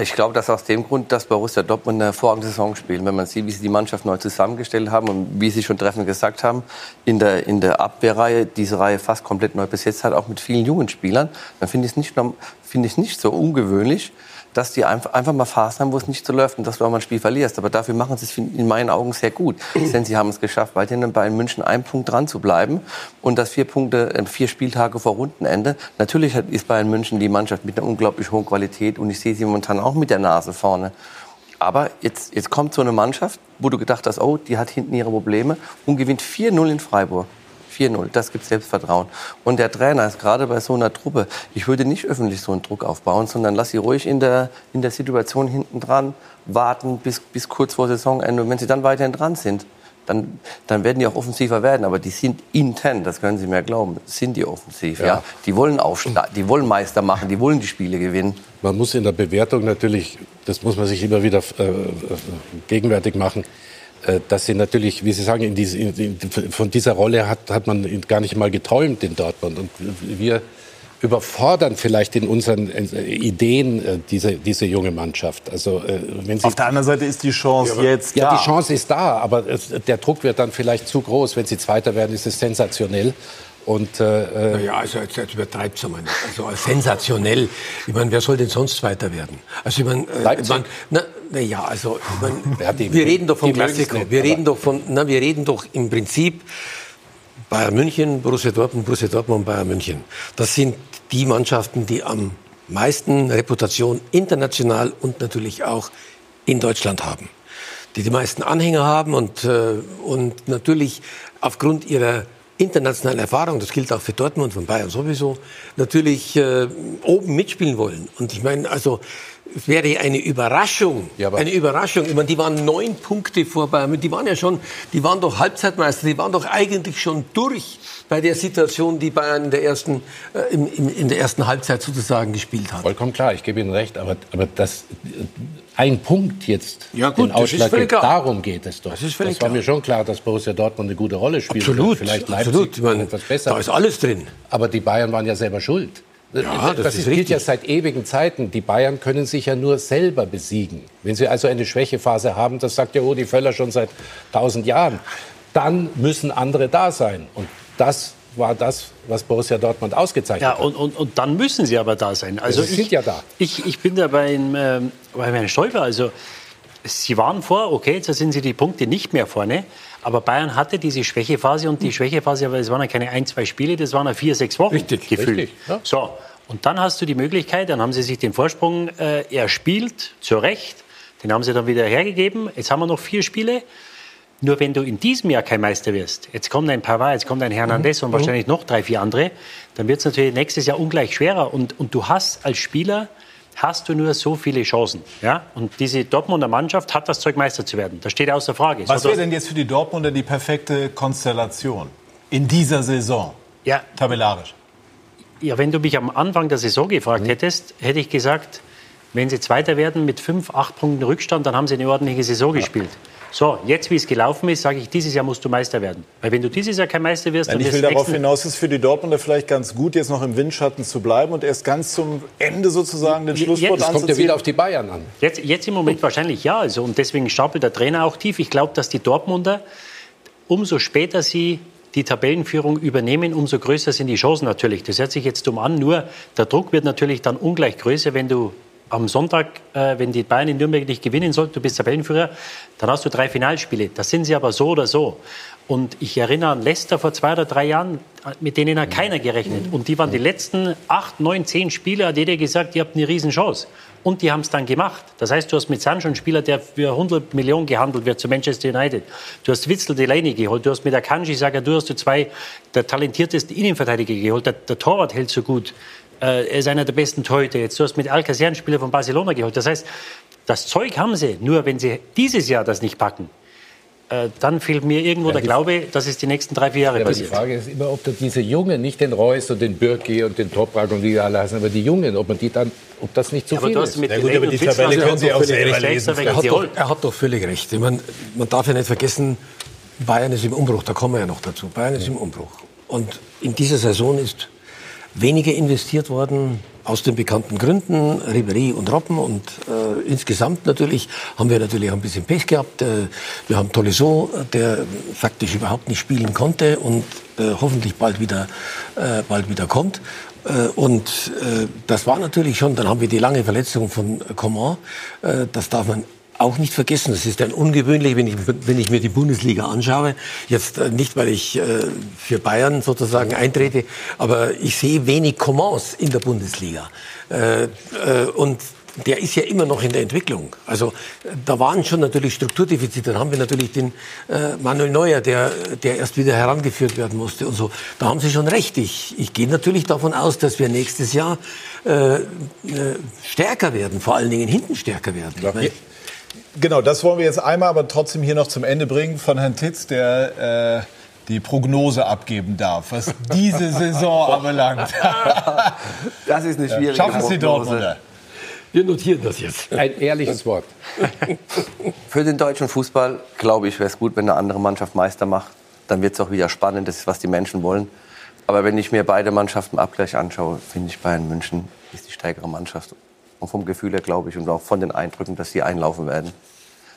Ich glaube, dass aus dem Grund, dass Borussia Dortmund eine hervorragende Saison spielt. Wenn man sieht, wie sie die Mannschaft neu zusammengestellt haben und wie sie schon treffend gesagt haben, in der, in der Abwehrreihe diese Reihe fast komplett neu besetzt hat, auch mit vielen jungen Spielern, dann finde ich es nicht, norm- finde ich es nicht so ungewöhnlich, dass die einfach, einfach mal Phasen haben, wo es nicht so läuft und dass du auch mal ein Spiel verlierst. Aber dafür machen sie es in meinen Augen sehr gut. Denn sie haben es geschafft, weiterhin bei München einen Punkt dran zu bleiben und das vier Punkte, äh, vier Spieltage vor Rundenende. Natürlich ist Bayern München die Mannschaft mit einer unglaublich hohen Qualität und ich sehe sie momentan auch mit der Nase vorne. Aber jetzt, jetzt kommt so eine Mannschaft, wo du gedacht hast, oh, die hat hinten ihre Probleme und gewinnt 4-0 in Freiburg. 4-0, das gibt Selbstvertrauen. Und der Trainer ist gerade bei so einer Truppe, ich würde nicht öffentlich so einen Druck aufbauen, sondern lass sie ruhig in der, in der Situation hinten dran warten bis, bis kurz vor Saisonende. Und wenn sie dann weiterhin dran sind, dann, dann werden die auch offensiver werden. Aber die sind intern, das können Sie mir glauben, sind die offensiv. Ja. Ja. Die wollen aufsteigen, die wollen Meister machen, die wollen die Spiele gewinnen. Man muss in der Bewertung natürlich, das muss man sich immer wieder äh, äh, gegenwärtig machen, dass sie natürlich, wie Sie sagen, in diese, in, in, von dieser Rolle hat, hat man gar nicht mal geträumt in Dortmund. Und wir überfordern vielleicht in unseren äh, Ideen äh, diese, diese junge Mannschaft. Also, äh, wenn sie Auf der anderen Seite ist die Chance Ja, jetzt Ja, da. die Chance ist da, aber der Druck wird dann vielleicht zu groß. Wenn sie Zweiter werden, ist es sensationell. Und, äh, Naja, also jetzt, jetzt übertreibt es mal nicht. Also sensationell. Ich meine, wer soll denn sonst weiter werden? Also ich meine, äh, mein, na, na ja, also ich mein, Ja, die- wir reden doch vom Klassiko. nicht, Wir reden doch von, na, wir reden doch im Prinzip Bayern München, Borussia Dortmund, Borussia Dortmund, Bayern München. Das sind die Mannschaften, die am meisten Reputation international und natürlich auch in Deutschland haben. Die die meisten Anhänger haben und, äh, und natürlich aufgrund ihrer internationalen Erfahrung, das gilt auch für Dortmund und Bayern sowieso, natürlich äh, oben mitspielen wollen. Und ich meine, also es wäre eine Überraschung, Ja, eine Überraschung. Ich meine, die waren neun Punkte vor Bayern. Die waren ja schon, die waren doch Halbzeitmeister. Die waren doch eigentlich schon durch bei der Situation, die Bayern in der ersten, äh, im, im, in der ersten Halbzeit sozusagen gespielt hat. Vollkommen klar, ich gebe Ihnen recht, aber, aber das, ein Punkt jetzt Ja, gut, den das Ausschlag gibt. Darum geht es doch. Das ist völlig war klar. mir schon klar, dass Borussia Dortmund eine gute Rolle spielt. Absolut, Vielleicht Leipzig absolut. Meine, etwas besser. da ist alles drin. Aber die Bayern waren ja selber schuld. Ja, das das ist gilt ja seit ewigen Zeiten. Die Bayern können sich ja nur selber besiegen. Wenn sie also eine Schwächephase haben, das sagt ja Rudi Völler schon seit tausend Jahren, dann müssen andere da sein. Und das war das, was Borussia Dortmund ausgezeichnet Ja, hat. und, und, und dann müssen sie aber da sein. Also Sie sind ja da. Ich, ich bin da beim, ähm, bei Herrn Stoiber. Also sie waren vor, okay, jetzt sind sie die Punkte nicht mehr vorne. Aber Bayern hatte diese Schwächephase und die Schwächephase, aber es waren ja keine ein, zwei Spiele, das waren ja vier, sechs Wochen Richtig, gefühlt. richtig, ja. So, und dann hast du die Möglichkeit, dann haben sie sich den Vorsprung äh, erspielt, zu Recht. Den haben sie dann wieder hergegeben. Jetzt haben wir noch vier Spiele. Nur wenn du in diesem Jahr kein Meister wirst, jetzt kommt ein Pavard, jetzt kommt ein Hernandez und wahrscheinlich noch drei, vier andere, dann wird es natürlich nächstes Jahr ungleich schwerer. Und, und du hast als Spieler, hast du nur so viele Chancen. Ja? Und diese Dortmunder Mannschaft hat das Zeug, Meister zu werden. Das steht außer Frage. Was wäre denn jetzt für die Dortmunder die perfekte Konstellation in dieser Saison, ja, tabellarisch? ja, wenn du mich am Anfang der Saison gefragt hättest, hätte ich gesagt, wenn sie Zweiter werden mit fünf, acht Punkten Rückstand, dann haben sie eine ordentliche Saison gespielt. So, jetzt wie es gelaufen ist, sage ich, dieses Jahr musst du Meister werden. Weil wenn du dieses Jahr kein Meister wirst, dann Nein, ich wirst will darauf hinaus, es ist für die Dortmunder vielleicht ganz gut, jetzt noch im Windschatten zu bleiben und erst ganz zum Ende sozusagen den Schlusswort Es kommt ja wieder auf die Bayern an. Jetzt, jetzt im Moment wahrscheinlich ja. Also, und deswegen stapelt der Trainer auch tief. Ich glaube, dass die Dortmunder, umso später sie die Tabellenführung übernehmen, umso größer sind die Chancen natürlich. Das hört sich jetzt dumm an. Nur der Druck wird natürlich dann ungleich größer, wenn du am Sonntag, äh, wenn die Bayern in Nürnberg nicht gewinnen sollten, du bist Tabellenführer, dann hast du drei Finalspiele. Das sind sie aber so oder so. Und ich erinnere an Leicester vor zwei oder drei Jahren, mit denen hat keiner gerechnet. Und die waren die letzten acht, neun, zehn Spiele, hat jeder gesagt, ihr habt eine Riesenchance. Und die haben es dann gemacht. Das heißt, du hast mit Sancho einen Spieler, der für 100 Millionen gehandelt wird zu Manchester United. Du hast Witzel Delaney geholt. Du hast mit Akanji Sagadu hast du zwei der talentiertesten Innenverteidiger geholt. Der, der Torwart hält so gut. Äh, er ist einer der besten Torhüter. Jetzt du hast mit Alcacer einen Spieler von Barcelona geholt. Das heißt, das Zeug haben sie. Nur wenn sie dieses Jahr das nicht packen, äh, dann fehlt mir irgendwo der Glaube, dass es die nächsten drei, vier Jahre Ja, aber die passiert. Frage ist immer, ob diese Jungen, nicht den Reus und den Birki und den Toprak und wie die alle heißen, aber die Jungen, ob man die dann, ob das nicht zu Ja, aber viel du hast ist. mit Ja, gut, aber die Tabelle können Sie auch selber lesen. Er hat, doch, er hat doch völlig recht. Ich meine, man darf ja nicht vergessen, Bayern ist im Umbruch, da kommen wir ja noch dazu. Bayern ist im Umbruch. Und in dieser Saison ist weniger investiert worden, aus den bekannten Gründen, Ribéry und Robben. Und äh, insgesamt natürlich haben wir natürlich ein bisschen Pech gehabt. Äh, wir haben Tolisso, der faktisch überhaupt nicht spielen konnte und äh, hoffentlich bald wieder, äh, bald wieder kommt. Äh, Und äh, das war natürlich schon, dann haben wir die lange Verletzung von Coman. Äh, Das darf man auch nicht vergessen. Das ist dann ungewöhnlich, wenn ich, wenn ich mir die Bundesliga anschaue. Jetzt äh, nicht, weil ich äh, für Bayern sozusagen eintrete, aber ich sehe wenig Commands in der Bundesliga. Äh, äh, und der ist ja immer noch in der Entwicklung. Also da waren schon natürlich Strukturdefizite. Dann haben wir natürlich den äh, Manuel Neuer, der, der erst wieder herangeführt werden musste und so. Da haben Sie schon recht. Ich, ich gehe natürlich davon aus, dass wir nächstes Jahr äh, äh, stärker werden, vor allen Dingen hinten stärker werden. Meine, Genau, das wollen wir jetzt einmal aber trotzdem hier noch zum Ende bringen von Herrn Titz, der äh, die Prognose abgeben darf, was diese Saison anbelangt. Das ist eine schwierige Schaffen Prognose. Dortmunder? wir notieren das jetzt. Ein ehrliches Wort. Für den deutschen Fußball, glaube ich, wäre es gut, wenn eine andere Mannschaft Meister macht. Dann wird es auch wieder spannend, das ist, was die Menschen wollen. Aber wenn ich mir beide Mannschaften Abgleich anschaue, finde ich Bayern München ist die stärkere Mannschaft. Und vom Gefühl her glaube ich und auch von den Eindrücken, dass sie einlaufen werden.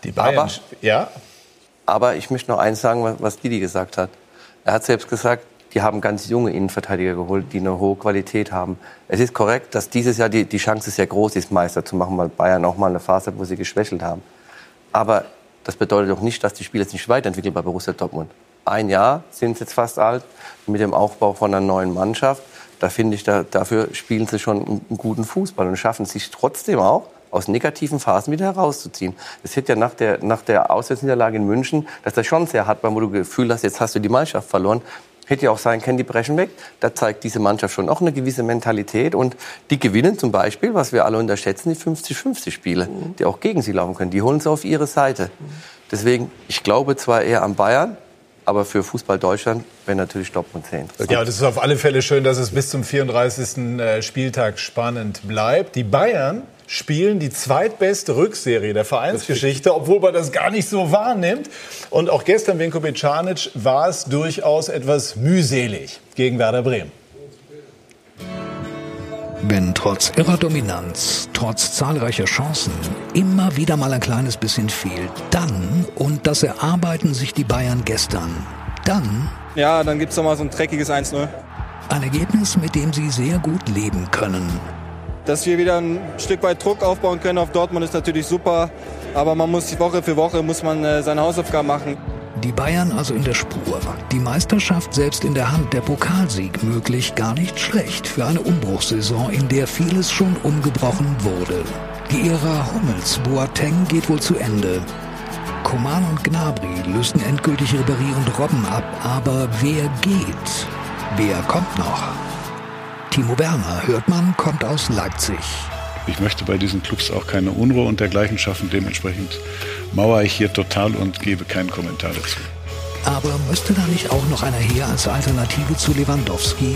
Die Bayern, Aber- ja. Aber ich möchte noch eins sagen, was- Didi gesagt hat. Er hat selbst gesagt, die haben ganz junge Innenverteidiger geholt, die eine hohe Qualität haben. Es ist korrekt, dass dieses Jahr die, die Chance sehr groß ist, Meister zu machen, weil Bayern auch mal eine Phase hat, wo sie geschwächelt haben. Aber das bedeutet auch nicht, dass die Spieler sich nicht weiterentwickeln bei Borussia Dortmund. Ein Jahr sind sie jetzt fast alt, mit dem Aufbau von einer neuen Mannschaft. Da finde ich, da, dafür spielen sie schon einen, einen guten Fußball und schaffen sich trotzdem auch, aus negativen Phasen wieder herauszuziehen. Es wird ja nach der, nach der Auswärtsniederlage in München, dass das schon sehr hart war, wo du das Gefühl hast, jetzt hast du die Mannschaft verloren. Hätte ja auch sein können, die brechen weg. Da zeigt diese Mannschaft schon auch eine gewisse Mentalität. Und die gewinnen zum Beispiel, was wir alle unterschätzen, die 50-50-Spiele, die auch gegen sie laufen können. Die holen sie auf ihre Seite. Deswegen, ich glaube zwar eher an Bayern, Aber für Fußball Deutschland wäre natürlich Dortmund 10. Ja, das ist auf alle Fälle schön, dass es bis zum 34. äh, Spieltag spannend bleibt. Die Bayern spielen die zweitbeste Rückserie der Vereinsgeschichte, obwohl man das gar nicht so wahrnimmt. Und auch gestern, Vinko Bicanic, war es durchaus etwas mühselig gegen Werder Bremen. Wenn trotz ihrer Dominanz, trotz zahlreicher Chancen immer wieder mal ein kleines bisschen fehlt, dann, und das erarbeiten sich die Bayern gestern, dann... Ja, dann gibt es mal so ein dreckiges 1-0. Ein Ergebnis, mit dem sie sehr gut leben können. Dass wir wieder ein Stück weit Druck aufbauen können auf Dortmund ist natürlich super, aber man muss Woche für Woche muss man äh, seine Hausaufgaben machen. Die Bayern also in der Spur. Die Meisterschaft selbst in der Hand, der Pokalsieg möglich, gar nicht schlecht für eine Umbruchssaison, in der vieles schon umgebrochen wurde. Die Ära Hummels Boateng geht wohl zu Ende. Coman und Gnabry lösten endgültig Ribéry und Robben ab, aber wer geht? Wer kommt noch? Timo Werner, hört man, kommt aus Leipzig. Ich möchte bei diesen Clubs auch keine Unruhe und dergleichen schaffen. Dementsprechend mauere ich hier total und gebe keinen Kommentar dazu. Aber müsste da nicht auch noch einer her als Alternative zu Lewandowski?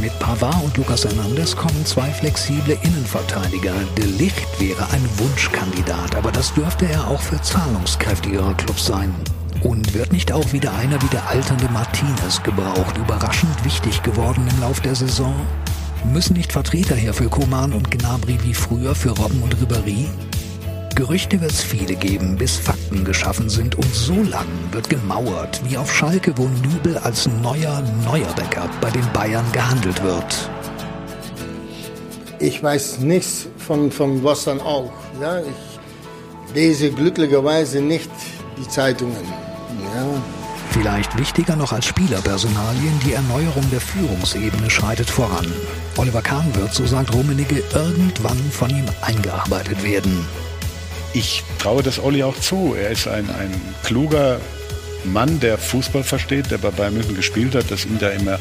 Mit Pavard und Lucas Hernandez kommen zwei flexible Innenverteidiger. De Licht wäre ein Wunschkandidat, aber das dürfte er auch für zahlungskräftigere Clubs sein. Und wird nicht auch wieder einer wie der alternde Martinez gebraucht, überraschend wichtig geworden im Lauf der Saison? Müssen nicht Vertreter her für Koman und Gnabry wie früher für Robben und Ribéry? Gerüchte wird es viele geben, bis Fakten geschaffen sind und so lang wird gemauert, wie auf Schalke, wo Nübel als neuer, neuer Backup bei den Bayern gehandelt wird. Ich weiß nichts von, von was dann auch. Ja, ich lese glücklicherweise nicht die Zeitungen. Ja. Vielleicht wichtiger noch als Spielerpersonalien, die Erneuerung der Führungsebene schreitet voran. Oliver Kahn wird, so sagt Rummenigge, irgendwann von ihm eingearbeitet werden. Ich traue das Olli auch zu. Er ist ein, ein kluger Mann, der Fußball versteht, der bei Bayern München gespielt hat. Das sind ja immer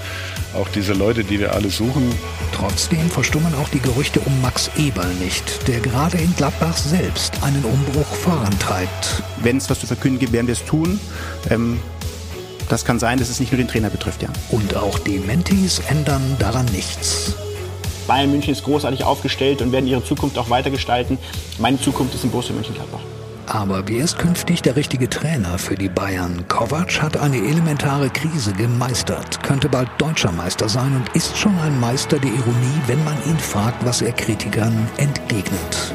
auch diese Leute, die wir alle suchen. Trotzdem verstummen auch die Gerüchte um Max Eberl nicht, der gerade in Gladbach selbst einen Umbruch vorantreibt. Wenn es was zu verkünden gibt, werden wir es tun. Ähm, das kann sein, dass es nicht nur den Trainer betrifft, ja. Und auch die Mentis ändern daran nichts. Bayern München ist großartig aufgestellt und werden ihre Zukunft auch weitergestalten. Meine Zukunft ist in Borussia Mönchengladbach. Aber wer ist künftig der richtige Trainer für die Bayern? Kovac hat eine elementare Krise gemeistert, könnte bald deutscher Meister sein und ist schon ein Meister der Ironie, wenn man ihn fragt, was er Kritikern entgegnet.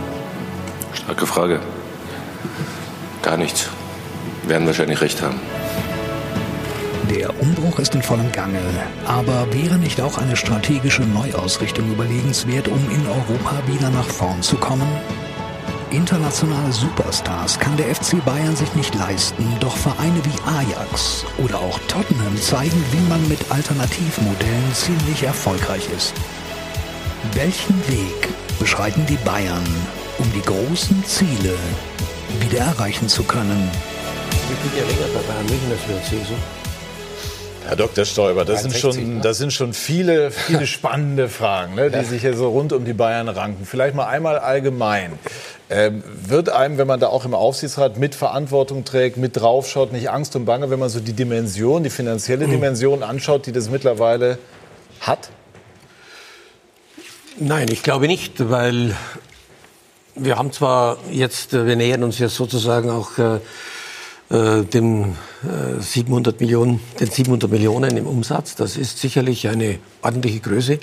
Starke Frage. Gar nichts. Werden wahrscheinlich recht haben. Der Umbruch ist in vollem Gange, aber wäre nicht auch eine strategische Neuausrichtung überlegenswert, um in Europa wieder nach vorn zu kommen? Internationale Superstars kann der FC Bayern sich nicht leisten, doch Vereine wie Ajax oder auch Tottenham zeigen, wie man mit Alternativmodellen ziemlich erfolgreich ist. Welchen Weg beschreiten die Bayern, um die großen Ziele wieder erreichen zu können? Wie viel länger bei Bayern München als wir CSU? Herr Dr. Stoiber, das sind schon, das sind schon viele, viele spannende Fragen, ne, die sich hier so rund um die Bayern ranken. Vielleicht mal einmal allgemein. Ähm, wird einem, wenn man da auch im Aufsichtsrat mit Verantwortung trägt, mit draufschaut, nicht Angst und Bange, wenn man so die Dimension, die finanzielle Dimension anschaut, die das mittlerweile hat? Nein, ich glaube nicht, weil wir haben zwar jetzt, wir nähern uns jetzt sozusagen auch äh, äh, dem äh, 700 Millionen, den 700 Millionen im Umsatz. Das ist sicherlich eine ordentliche Größe.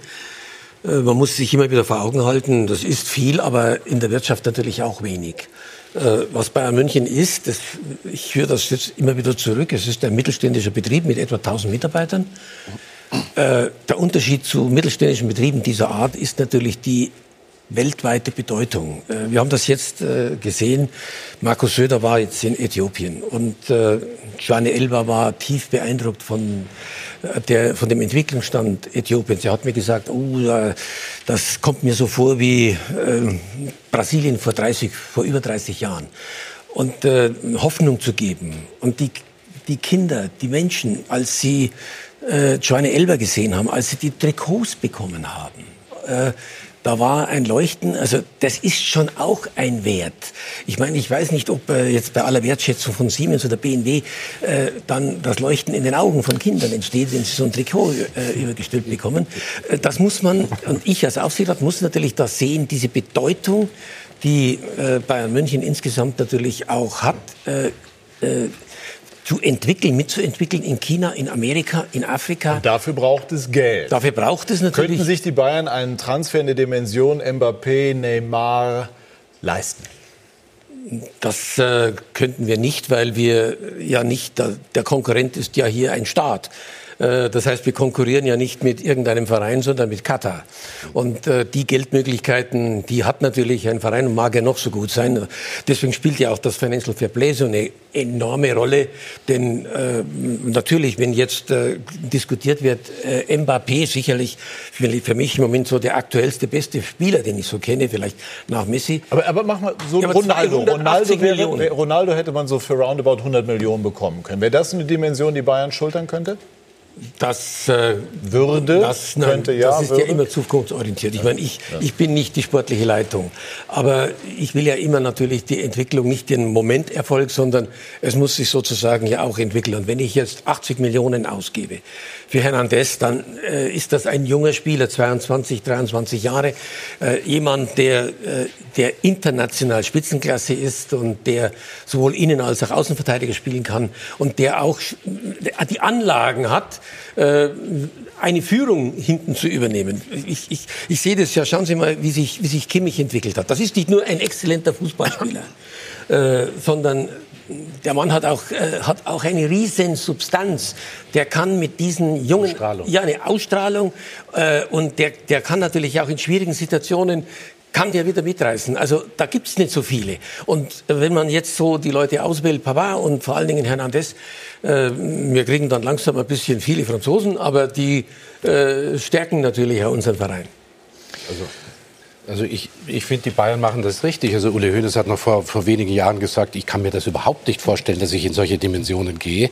Äh, man muss sich immer wieder vor Augen halten, das ist viel, aber in der Wirtschaft natürlich auch wenig. Äh, was Bayern München ist, das, ich führe das jetzt immer wieder zurück, es ist ein mittelständischer Betrieb mit etwa 1000 Mitarbeitern. Äh, der Unterschied zu mittelständischen Betrieben dieser Art ist natürlich die weltweite Bedeutung. Äh, wir haben das jetzt äh, gesehen. Markus Söder war jetzt in Äthiopien und äh, Joanne Elba war tief beeindruckt von, der, von dem Entwicklungsstand Äthiopiens. Er hat mir gesagt, oh, das kommt mir so vor wie Brasilien vor, 30, vor über 30 Jahren. Und Hoffnung zu geben. Und die, die Kinder, die Menschen, als sie Joanne Elba gesehen haben, als sie die Trikots bekommen haben, da war ein Leuchten, also das ist schon auch ein Wert. Ich meine, ich weiß nicht, ob äh, jetzt bei aller Wertschätzung von Siemens oder BMW äh, dann das Leuchten in den Augen von Kindern entsteht, wenn sie so ein Trikot äh, übergestülpt bekommen. Äh, das muss man, und ich als Aufsichtsrat muss natürlich das sehen, diese Bedeutung, die äh, Bayern München insgesamt natürlich auch hat, äh, äh, zu entwickeln, mitzuentwickeln in China, in Amerika, in Afrika. Und dafür braucht es Geld. Dafür braucht es natürlich. Könnten sich die Bayern einen Transfer in der Dimension Mbappé, Neymar leisten? Das äh, könnten wir nicht, weil wir ja nicht, der, der Konkurrent ist ja hier ein Staat. Äh, das heißt, wir konkurrieren ja nicht mit irgendeinem Verein, sondern mit Katar. Und äh, die Geldmöglichkeiten, die hat natürlich ein Verein und mag ja noch so gut sein. Deswegen spielt ja auch das Financial Fair Play so eine enorme Rolle. Denn äh, natürlich, wenn jetzt diskutiert wird, Mbappé sicherlich für, für, mich im Moment so der aktuellste, beste Spieler, den ich so kenne, vielleicht nach Messi. Aber, aber mach mal so ja, Ronaldo. Ronaldo, wäre, Ronaldo hätte man so für roundabout 100 Millionen bekommen können. Wäre das eine Dimension, die Bayern schultern könnte? Das äh, würde, das, nein, könnte ja. Das ist würde. ja immer zukunftsorientiert. Ich meine, ich, ja. ich bin nicht die sportliche Leitung. Aber ich will ja immer natürlich die Entwicklung, nicht den Momenterfolg, sondern es muss sich sozusagen ja auch entwickeln. Und wenn ich jetzt 80 Millionen ausgebe für Hernandez, dann äh, ist das ein junger Spieler, 22, 23 Jahre, äh, jemand, der, äh, der international Spitzenklasse ist und der sowohl Innen- als auch Außenverteidiger spielen kann und der auch die Anlagen hat, äh, eine Führung hinten zu übernehmen. Ich, ich, ich sehe das ja, schauen Sie mal, wie sich, wie sich Kimmich entwickelt hat. Das ist nicht nur ein exzellenter Fußballspieler, äh, sondern der Mann hat auch, äh, hat auch eine riesen Substanz. Der kann mit diesen jungen, Ausstrahlung. ja, eine Ausstrahlung, äh, und der, der kann natürlich auch in schwierigen Situationen kann der wieder mitreißen. Also da gibt es nicht so viele. Und wenn man jetzt so die Leute auswählt, Pavard und vor allen Dingen Hernandez, äh, wir kriegen dann langsam ein bisschen viele Franzosen, aber die äh, stärken natürlich auch unseren Verein. Also also ich, ich finde, die Bayern machen das richtig. Also Uli Hoeneß hat noch vor, vor wenigen Jahren gesagt, ich kann mir das überhaupt nicht vorstellen, dass ich in solche Dimensionen gehe.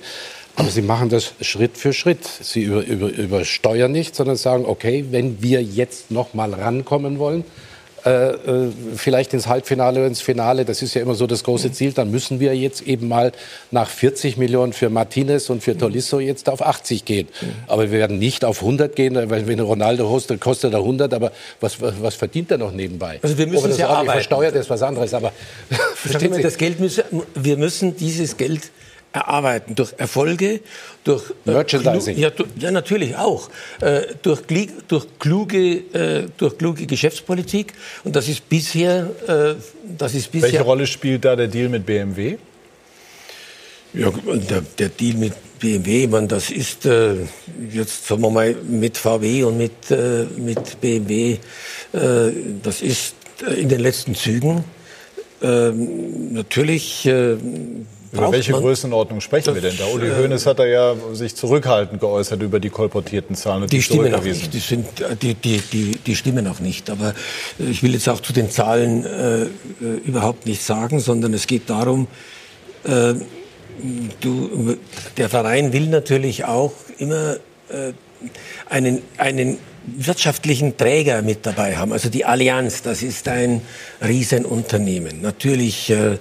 Aber sie machen das Schritt für Schritt. Sie über, über, übersteuern nicht, sondern sagen, okay, wenn wir jetzt noch mal rankommen wollen, äh, äh, vielleicht ins Halbfinale oder ins Finale. Das ist ja immer so das große Ziel. Dann müssen wir jetzt eben mal nach 40 Millionen für Martinez und für Tolisso jetzt auf 80 gehen. Aber wir werden nicht auf 100 gehen, weil wenn Ronaldo hostet, kostet er 100. Aber was, was verdient er noch nebenbei? Also wir müssen es ja arbeiten. Versteuert ist was anderes. Aber? Das Geld müssen, wir müssen dieses Geld erarbeiten durch Erfolge, durch äh, Merchandising. Ja, ja, natürlich auch äh, durch, durch, kluge, äh, durch kluge Geschäftspolitik. Und das ist bisher, äh, das ist bisher. Welche Rolle spielt da der Deal mit BMW? Ja, der, der Deal mit BMW, man, das ist äh, jetzt sagen wir mal mit VW und mit äh, mit BMW, das ist in den letzten Zügen. Ähm, natürlich über welche Größenordnung sprechen wir denn da? Uli Hoeneß hat da ja sich zurückhaltend geäußert über die kolportierten Zahlen. Und die, die stimmen auch nicht. Die, sind, die, die, die, die stimmen auch nicht. Aber ich will jetzt auch zu den Zahlen äh, überhaupt nichts sagen, sondern es geht darum, äh, du, der Verein will natürlich auch immer äh, einen, einen wirtschaftlichen Träger mit dabei haben. Also die Allianz, das ist ein Riesenunternehmen. Natürlich äh,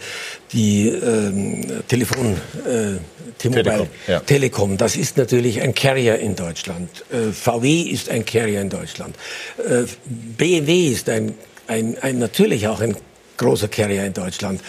die ähm, Telefon, äh, Telekom, ja. Telekom, das ist natürlich ein Carrier in Deutschland. Äh, VW ist ein Carrier in Deutschland. Äh, BMW ist ein, ein, ein, natürlich auch ein großer Carrier in Deutschland.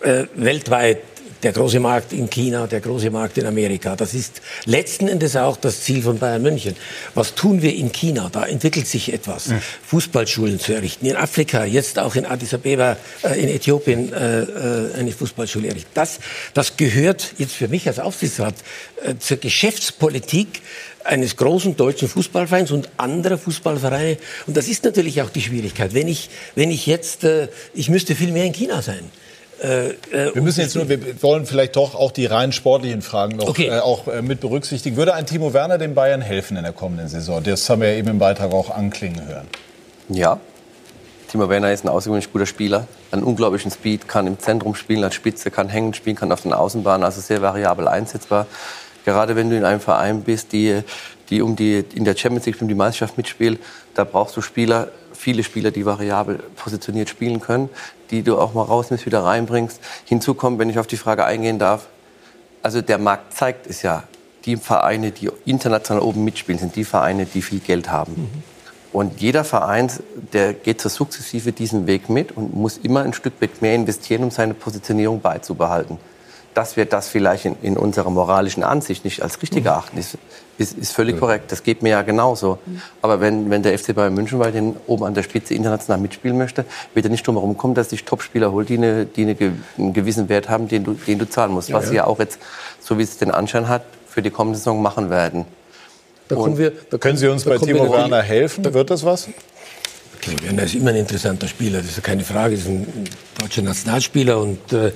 Äh, weltweit der große Markt in China, der große Markt in Amerika. Das ist letzten Endes auch das Ziel von Bayern München. Was tun wir in China? Da entwickelt sich etwas. Mhm. Fußballschulen zu errichten. In Afrika, jetzt auch in Addis Abeba, äh, in Äthiopien äh, äh, eine Fußballschule errichten. Das, das gehört jetzt für mich als Aufsichtsrat äh, zur Geschäftspolitik eines großen deutschen Fußballvereins und anderer Fußballvereine. Und das ist natürlich auch die Schwierigkeit. Wenn ich, wenn ich jetzt, äh, ich müsste viel mehr in China sein. Äh, äh, wir müssen jetzt nur, wir wollen vielleicht doch auch die rein sportlichen Fragen noch okay. äh, auch äh, mit berücksichtigen. Würde ein Timo Werner den Bayern helfen in der kommenden Saison? Das haben wir ja eben im Beitrag auch anklingen hören. Ja, Timo Werner ist ein außergewöhnlich guter Spieler, einen unglaublichen Speed, kann im Zentrum spielen als Spitze, kann hängen spielen, kann auf den Außenbahnen, also sehr variabel einsetzbar. Gerade wenn du in einem Verein bist, die, die um die in der Champions League um die Meisterschaft mitspielt, da brauchst du Spieler viele Spieler, die variabel positioniert spielen können, die du auch mal rausnimmst, wieder reinbringst. Hinzu kommt, wenn ich auf die Frage eingehen darf, also der Markt zeigt es ja, die Vereine, die international oben mitspielen, sind die Vereine, die viel Geld haben. Mhm. Und jeder Verein, der geht so sukzessive diesen Weg mit und muss immer ein Stück weit mehr investieren, um seine Positionierung beizubehalten. Dass wir das vielleicht in, in unserer moralischen Ansicht nicht als richtig mhm. erachten, ist, ist, ist völlig ja. korrekt. Das geht mir ja genauso. Mhm. Aber wenn, wenn der FC Bayern München weil den oben an der Spitze international mitspielen möchte, wird er nicht drum herum kommen, dass sich Topspieler holt, die, eine, die eine, einen gewissen Wert haben, den du, den du zahlen musst. Ja, was ja. sie ja auch jetzt, so wie es den Anschein hat, für die kommende Saison machen werden. Da wir, da Können Sie uns bei Timo Werner helfen? Wird das was? Timo Werner ist immer ein interessanter Spieler, das ist keine Frage. Er ist ein deutscher Nationalspieler und äh,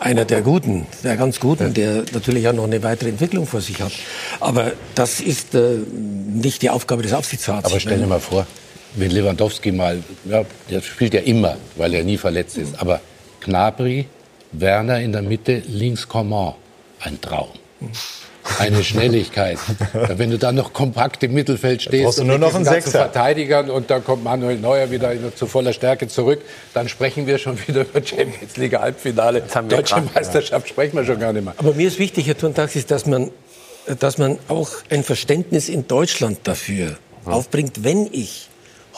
einer der Guten, der ganz Guten, der natürlich auch noch eine weitere Entwicklung vor sich hat. Aber das ist äh, nicht die Aufgabe des Aufsichtsrats. Aber stell dir mal vor, wenn Lewandowski mal, ja, der spielt ja immer, weil er nie verletzt ist, aber Gnabry, Werner in der Mitte, links Coman, ein Traum eine Schnelligkeit. Wenn du dann noch kompakt im Mittelfeld stehst und nur noch einen Sechser. Verteidigern und dann kommt Manuel Neuer wieder zu voller Stärke zurück, dann sprechen wir schon wieder über Champions League Halbfinale. Deutsche grad, Meisterschaft ja. sprechen wir schon gar nicht mehr. Aber mir ist wichtig, Herr Tuntax, ist, dass man, dass man auch ein Verständnis in Deutschland dafür ja. aufbringt, wenn ich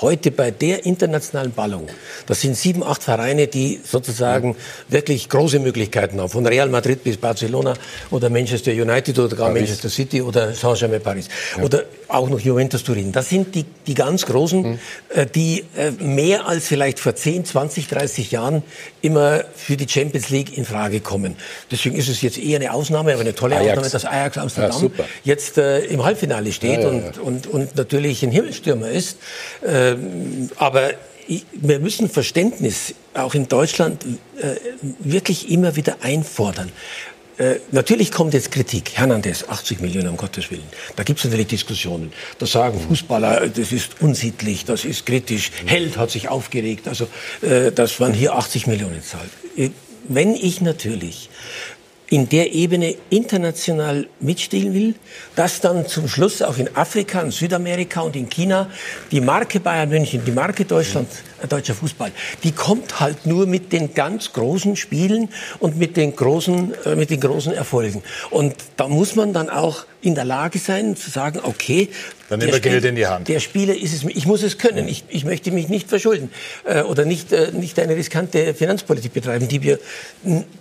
heute bei der internationalen Ballung, das sind sieben, acht Vereine, die sozusagen ja. wirklich große Möglichkeiten haben, von Real Madrid bis Barcelona oder Manchester United oder gar Paris. Manchester City oder Saint-Germain Paris ja. oder auch noch Juventus Turin. Das sind die, die ganz Großen, mhm. äh, die äh, mehr als vielleicht vor 10, 20, 30 Jahren immer für die Champions League in Frage kommen. Deswegen ist es jetzt eher eine Ausnahme, aber eine tolle Ajax. Ausnahme, dass Ajax Amsterdam ja, jetzt äh, im Halbfinale steht Und, und, und natürlich ein Himmelstürmer ist. Ähm, aber wir müssen Verständnis auch in Deutschland äh, wirklich immer wieder einfordern. Äh, natürlich kommt jetzt Kritik. Hernandez, 80 Millionen, um Gottes Willen. Da gibt es natürlich Diskussionen. Da sagen Fußballer, das ist unsittlich, das ist kritisch. Held hat sich aufgeregt, also, äh, dass man hier 80 Millionen zahlt. Äh, wenn ich natürlich in der Ebene international mitspielen will, dass dann zum Schluss auch in Afrika, in Südamerika und in China die Marke Bayern München, die Marke Deutschland, äh, deutscher Fußball, die kommt halt nur mit den ganz großen Spielen und mit den großen, äh, mit den großen Erfolgen. Und da muss man dann auch in der Lage sein zu sagen, okay, dann nehmen wir Spiel, Geld in die Hand. Der Spieler ist es, ich muss es können. Ich, ich möchte mich nicht verschulden äh, oder nicht, äh, nicht eine riskante Finanzpolitik betreiben, die wir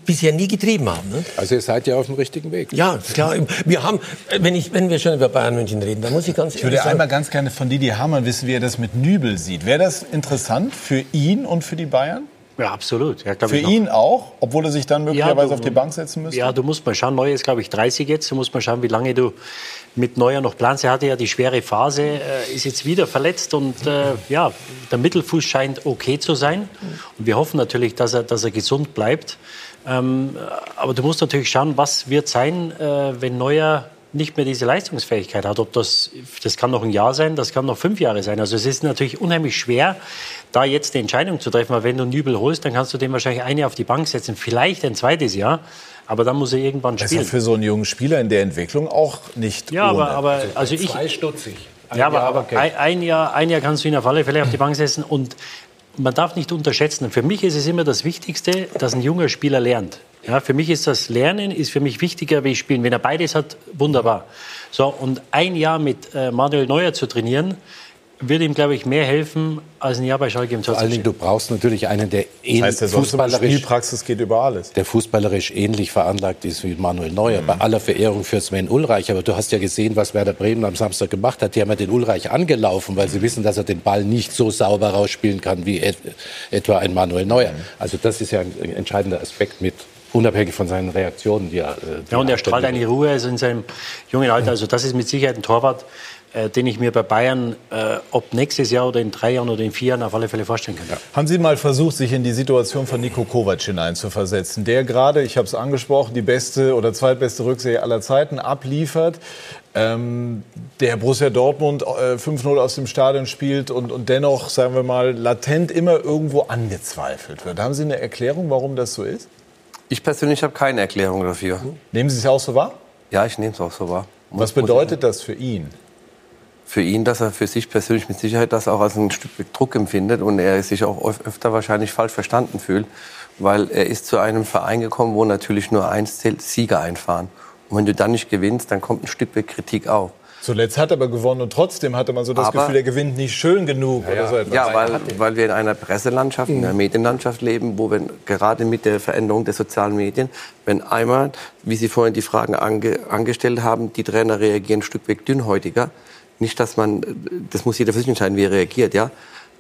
bisher nie getrieben haben. Ne? Also ihr seid ja auf dem richtigen Weg. Ja, klar. Wir haben, wenn, ich, wenn wir schon über Bayern München reden, dann muss ich ganz Ich würde sagen, einmal ganz gerne von Didi Hamann wissen, wie er das mit Nübel sieht. Wäre das interessant für ihn und für die Bayern? Ja, absolut. Ja, Für ihn auch, obwohl er sich dann möglicherweise ja, du, auf die Bank setzen müsste? Ja, du musst mal schauen. Neuer ist, glaube ich, 30 jetzt. Du musst mal schauen, wie lange du mit Neuer noch planst. Er hatte ja die schwere Phase, äh, ist jetzt wieder verletzt und äh, ja, der Mittelfuß scheint okay zu sein. Und wir hoffen natürlich, dass er, dass er gesund bleibt. Ähm, aber du musst natürlich schauen, was wird sein, äh, wenn Neuer nicht mehr diese Leistungsfähigkeit hat. Ob das, das kann noch ein Jahr sein, das kann noch fünf Jahre sein. Also es ist natürlich unheimlich schwer, da jetzt die Entscheidung zu treffen. Weil wenn du Nübel holst, dann kannst du den wahrscheinlich ein Jahr auf die Bank setzen, vielleicht ein zweites Jahr. Aber dann muss er irgendwann spielen. Das ist ja für so einen jungen Spieler in der Entwicklung auch nicht Ja, ohne. aber, aber also, also ich... Zweistutzig. Ja, aber, aber ein, ein, Jahr, ein Jahr kannst du ihn auf alle Fälle auf die Bank setzen. Und man darf nicht unterschätzen, für mich ist es immer das Wichtigste, dass ein junger Spieler lernt. Ja, für mich ist das Lernen ist für mich wichtiger wie Spielen. Wenn er beides hat, wunderbar. So, und ein Jahr mit äh, Manuel Neuer zu trainieren, würde ihm, glaube ich, mehr helfen als ein Jahr bei Schalke im Vor allen Dingen, du brauchst natürlich einen, der das heißt, der fußballerisch, Spielpraxis geht über alles. Der fußballerisch ähnlich veranlagt ist wie Manuel Neuer. Mhm. Bei aller Verehrung für Sven Ulreich. Aber du hast ja gesehen, was Werder Bremen am Samstag gemacht hat. Die haben ja den Ulreich angelaufen, weil sie wissen, dass er den Ball nicht so sauber rausspielen kann wie et etwa ein Manuel Neuer. Mhm. Also das ist ja ein entscheidender Aspekt mit unabhängig von seinen Reaktionen, die er. Äh, die ja, und er strahlt eine Ruhe also in seinem jungen Alter. Also das ist mit Sicherheit ein Torwart, äh, den ich mir bei Bayern, äh, ob nächstes Jahr oder in drei Jahren oder in vier Jahren auf alle Fälle vorstellen kann. Ja. Haben Sie mal versucht, sich in die Situation von Nico Kovac hineinzuversetzen, der gerade, ich habe es angesprochen, die beste oder zweitbeste Rückserie aller Zeiten abliefert, ähm, der Borussia Dortmund äh, 5-0 aus dem Stadion spielt und, und dennoch, sagen wir mal, latent immer irgendwo angezweifelt wird. Haben Sie eine Erklärung, warum das so ist? Ich persönlich habe keine Erklärung dafür. Nehmen Sie es auch so wahr? Ja, ich nehme es auch so wahr. Was bedeutet das für ihn? für ihn, dass er für sich persönlich mit Sicherheit das auch als ein Stück Druck empfindet und er sich auch öfter wahrscheinlich falsch verstanden fühlt, weil er ist zu einem Verein gekommen, wo natürlich nur eins zählt, Sieger einfahren. Und wenn du dann nicht gewinnst, dann kommt ein Stück Kritik auf. Zuletzt hat er aber gewonnen und trotzdem hatte man so das Aber- Gefühl, er gewinnt nicht schön genug oder so etwas. Ja, weil, weil wir in einer Presselandschaft, in einer Medienlandschaft leben, wo wir gerade mit der Veränderung der sozialen Medien, wenn einmal, wie Sie vorhin die Fragen ange, angestellt haben, die Trainer reagieren ein Stück weit dünnhäutiger. Nicht, dass man, das muss jeder für sich entscheiden, wie er reagiert, ja.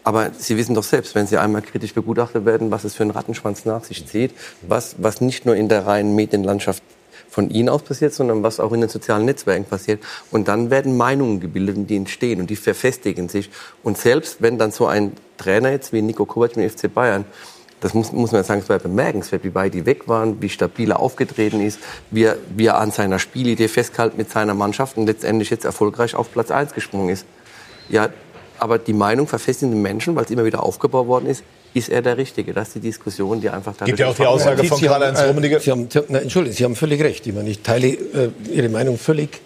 Aber Sie wissen doch selbst, wenn Sie einmal kritisch begutachtet werden, was es für einen Rattenschwanz nach sich zieht, was, was nicht nur in der reinen Medienlandschaft von Ihnen aus passiert, sondern was auch in den sozialen Netzwerken passiert. Und dann werden Meinungen gebildet, und die entstehen und die verfestigen sich. Und selbst wenn dann so ein Trainer jetzt wie Nico Kovac mit FC Bayern, das muss, muss man sagen, es war bemerkenswert, wie weit die weg waren, wie stabil er aufgetreten ist, wie er, wie er an seiner Spielidee festgehalten mit seiner Mannschaft und letztendlich jetzt erfolgreich auf Platz 1 gesprungen ist. Ja, aber die Meinung verfestigenden Menschen, weil es immer wieder aufgebaut worden ist, ist er der Richtige. Das ist die Diskussion, die einfach dadurch Gibt ja auch die Aussage von Karl-Heinz äh, Rummenigge. Sie haben, nein, Entschuldigung, Sie haben völlig recht. Ich meine, ich teile äh, Ihre Meinung völlig,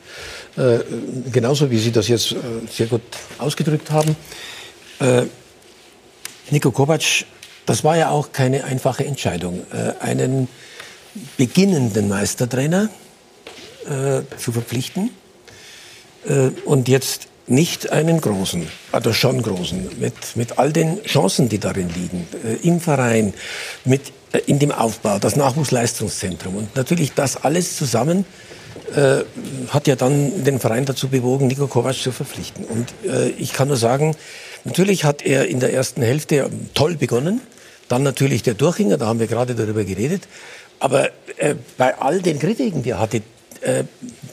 äh, genauso wie Sie das jetzt äh, sehr gut ausgedrückt haben. Äh, Niko Kovac, das war ja auch keine einfache Entscheidung. Äh, einen beginnenden Meistertrainer äh, zu verpflichten äh, und jetzt nicht einen großen, also schon großen, mit, mit all den Chancen, die darin liegen, äh, im Verein, mit, äh, in dem Aufbau, das Nachwuchsleistungszentrum. Und natürlich das alles zusammen äh, hat ja dann den Verein dazu bewogen, Niko Kovac zu verpflichten. Und äh, ich kann nur sagen, natürlich hat er in der ersten Hälfte toll begonnen, dann natürlich der Durchhänger, da haben wir gerade darüber geredet. Aber äh, bei all den Kritiken, die er hatte, äh,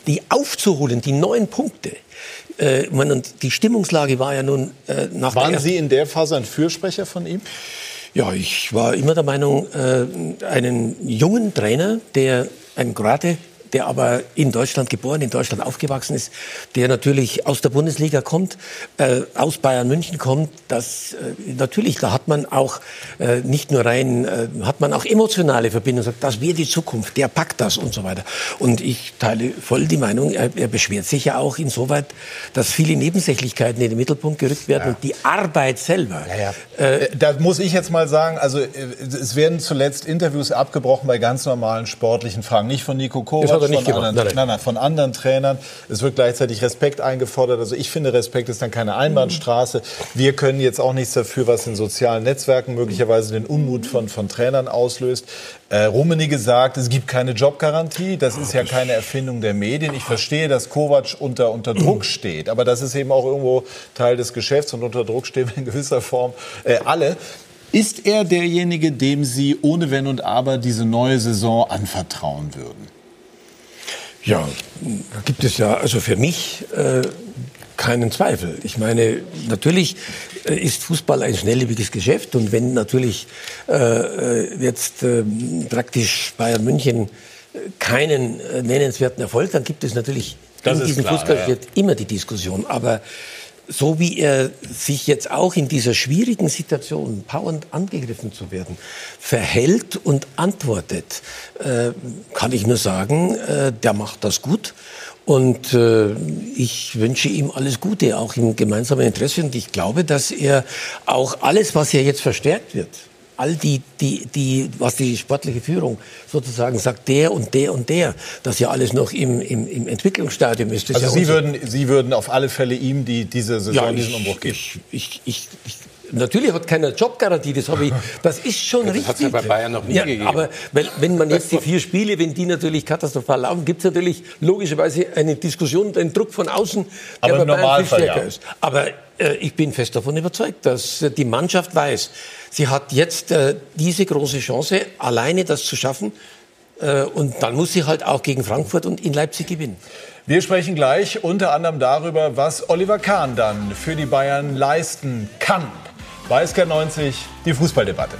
die aufzuholen, die neun Punkte, äh, und die Stimmungslage war ja nun äh, nach Waren Sie in der Phase ein Fürsprecher von ihm? ja, ich war immer der Meinung, äh, einen jungen Trainer, der ein Kroate, der aber in Deutschland geboren, in Deutschland aufgewachsen ist, der natürlich aus der Bundesliga kommt, äh, aus Bayern München kommt, das äh, natürlich, da hat man auch äh, nicht nur rein, äh, hat man auch emotionale Verbindungen, sagt, das wird die Zukunft, der packt das und so weiter. Und ich teile voll die Meinung, er, er beschwert sich ja auch insoweit, dass viele Nebensächlichkeiten in den Mittelpunkt gerückt werden und die Arbeit selber. Äh, da muss ich jetzt mal sagen, also äh, es werden zuletzt Interviews abgebrochen bei ganz normalen sportlichen Fragen. Nicht von Nico Kovac, er nicht von, gemacht, anderen, nein, nein, nein. nein, von anderen Trainern. Es wird gleichzeitig Respekt eingefordert. Also ich finde, Respekt ist dann keine Einbahnstraße. Wir können jetzt auch nichts dafür, was in sozialen Netzwerken möglicherweise den Unmut von, von Trainern auslöst. Äh, Rummenigge sagt, es gibt keine Jobgarantie. Das ist ja keine Erfindung der Medien. Ich verstehe, dass Kovac unter, unter Druck steht. Aber das ist eben auch irgendwo Teil des Geschäfts und unter Druck stehen wir in gewisser Form äh, alle. Ist er derjenige, dem Sie ohne Wenn und Aber diese neue Saison anvertrauen würden? Ja, da gibt es ja also für mich äh, keinen Zweifel. Ich meine, natürlich äh, ist Fußball ein schnelllebiges Geschäft und wenn natürlich äh, äh, jetzt äh, praktisch Bayern München äh, keinen nennenswerten Erfolg, dann gibt es natürlich Das in diesem Fußballgeschäft immer die Diskussion. Aber so wie er sich jetzt auch in dieser schwierigen Situation, pauernd angegriffen zu werden, verhält und antwortet, äh, kann ich nur sagen, äh, der macht das gut. Und äh, ich wünsche ihm alles Gute, auch im gemeinsamen Interesse. Und ich glaube, dass er auch alles, was ja jetzt verstärkt wird, all die, die, die, was die sportliche Führung sozusagen sagt, der und der und der, das ja alles noch im, im, im Entwicklungsstadium ist. Das Also ja Sie würden, Sie würden auf alle Fälle ihm die, diese Saison Ja, diesen ich- Umbruch geben? Ich, ich, ich, ich, natürlich hat keiner Jobgarantie, das, habe ich, das ist schon Das richtig. hat's ja bei Bayern noch nie ja, gegeben. Aber wenn, wenn man jetzt die vier Spiele, wenn die natürlich katastrophal laufen, gibt es natürlich logischerweise eine Diskussion, den Druck von außen, der Aber bei Bayern viel stärker ja. ist. Aber ich bin fest davon überzeugt, dass äh, die Mannschaft weiß, sie hat jetzt äh, diese große Chance, alleine das zu schaffen. Äh, und dann muss sie halt auch gegen Frankfurt und in Leipzig gewinnen. Wir sprechen gleich unter anderem darüber, was Oliver Kahn dann für die Bayern leisten kann. Bei SK90 die Fußballdebatte.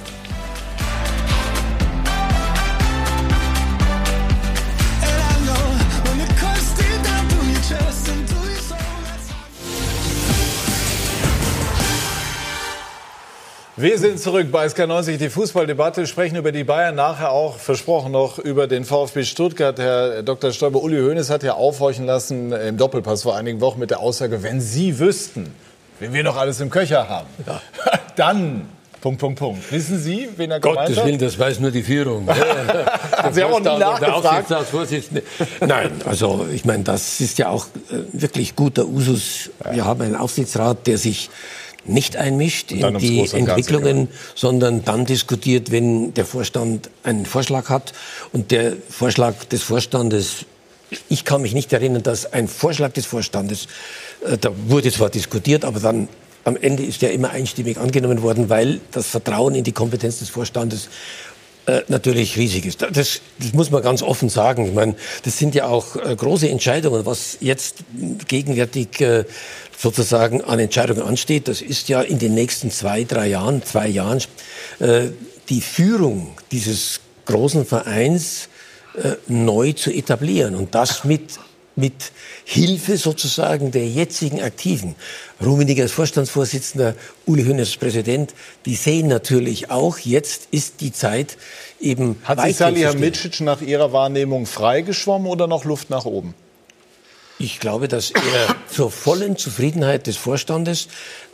Wir sind zurück bei SK90, die Fußballdebatte, sprechen über die Bayern, nachher auch versprochen noch über den VfB Stuttgart. Herr Dr. Stoiber, Uli Hoeneß hat ja aufhorchen lassen im Doppelpass vor einigen Wochen mit der Aussage, wenn Sie wüssten, wen wir noch alles im Köcher haben, ja. dann Punkt, Punkt, Punkt. Wissen Sie, wen er gemeint Gottes hat? Willen, das weiß nur die Führung. Sie haben auch nie nachgefragt. Nein, also ich meine, das ist ja auch äh, wirklich guter Usus. Wir haben einen Aufsichtsrat, der sich nicht einmischt in die Entwicklungen, sondern dann diskutiert, wenn der Vorstand einen Vorschlag hat. Und der Vorschlag des Vorstandes, ich kann mich nicht erinnern, dass ein Vorschlag des Vorstandes, äh, da wurde zwar diskutiert, aber dann am Ende ist der immer einstimmig angenommen worden, weil das Vertrauen in die Kompetenz des Vorstandes äh, natürlich riesig ist. Das, das, muss man ganz offen sagen. Ich meine, das sind ja auch äh, große Entscheidungen, was jetzt gegenwärtig sozusagen an Entscheidungen ansteht. Das ist ja in den nächsten zwei, drei Jahren, zwei Jahren äh, die Führung dieses großen Vereins äh, neu zu etablieren und das mit mit Hilfe sozusagen der jetzigen Aktiven. Rummenigge als Vorstandsvorsitzender, Uli Hoeneß als Präsident, die sehen natürlich auch, jetzt ist die Zeit eben Hat sich Salihamidzic nach Ihrer Wahrnehmung freigeschwommen oder noch Luft nach oben? Ich glaube, dass er zur vollen Zufriedenheit des Vorstandes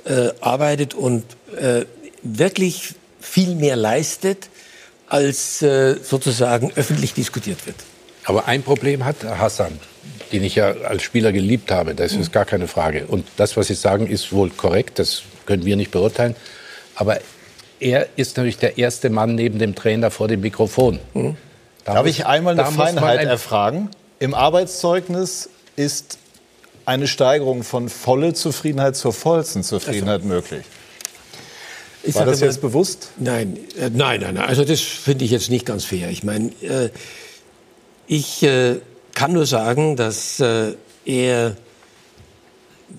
äh, arbeitet und äh, wirklich viel mehr leistet, als äh, sozusagen öffentlich diskutiert wird. Aber ein Problem hat Hassan den ich ja als Spieler geliebt habe. Das ist gar keine Frage. Und das, was Sie sagen, ist wohl korrekt. Das können wir nicht beurteilen. Aber er ist natürlich der erste Mann neben dem Trainer vor dem Mikrofon. Mhm. Da Darf muss, ich einmal eine Feinheit ein erfragen? Im Arbeitszeugnis ist eine Steigerung von volle Zufriedenheit zur vollsten Zufriedenheit also. möglich. Ich War das jetzt mal, bewusst? Nein, äh, nein, nein, nein. Also das finde ich jetzt nicht ganz fair. Ich meine, äh, ich äh, kann nur sagen, dass äh, er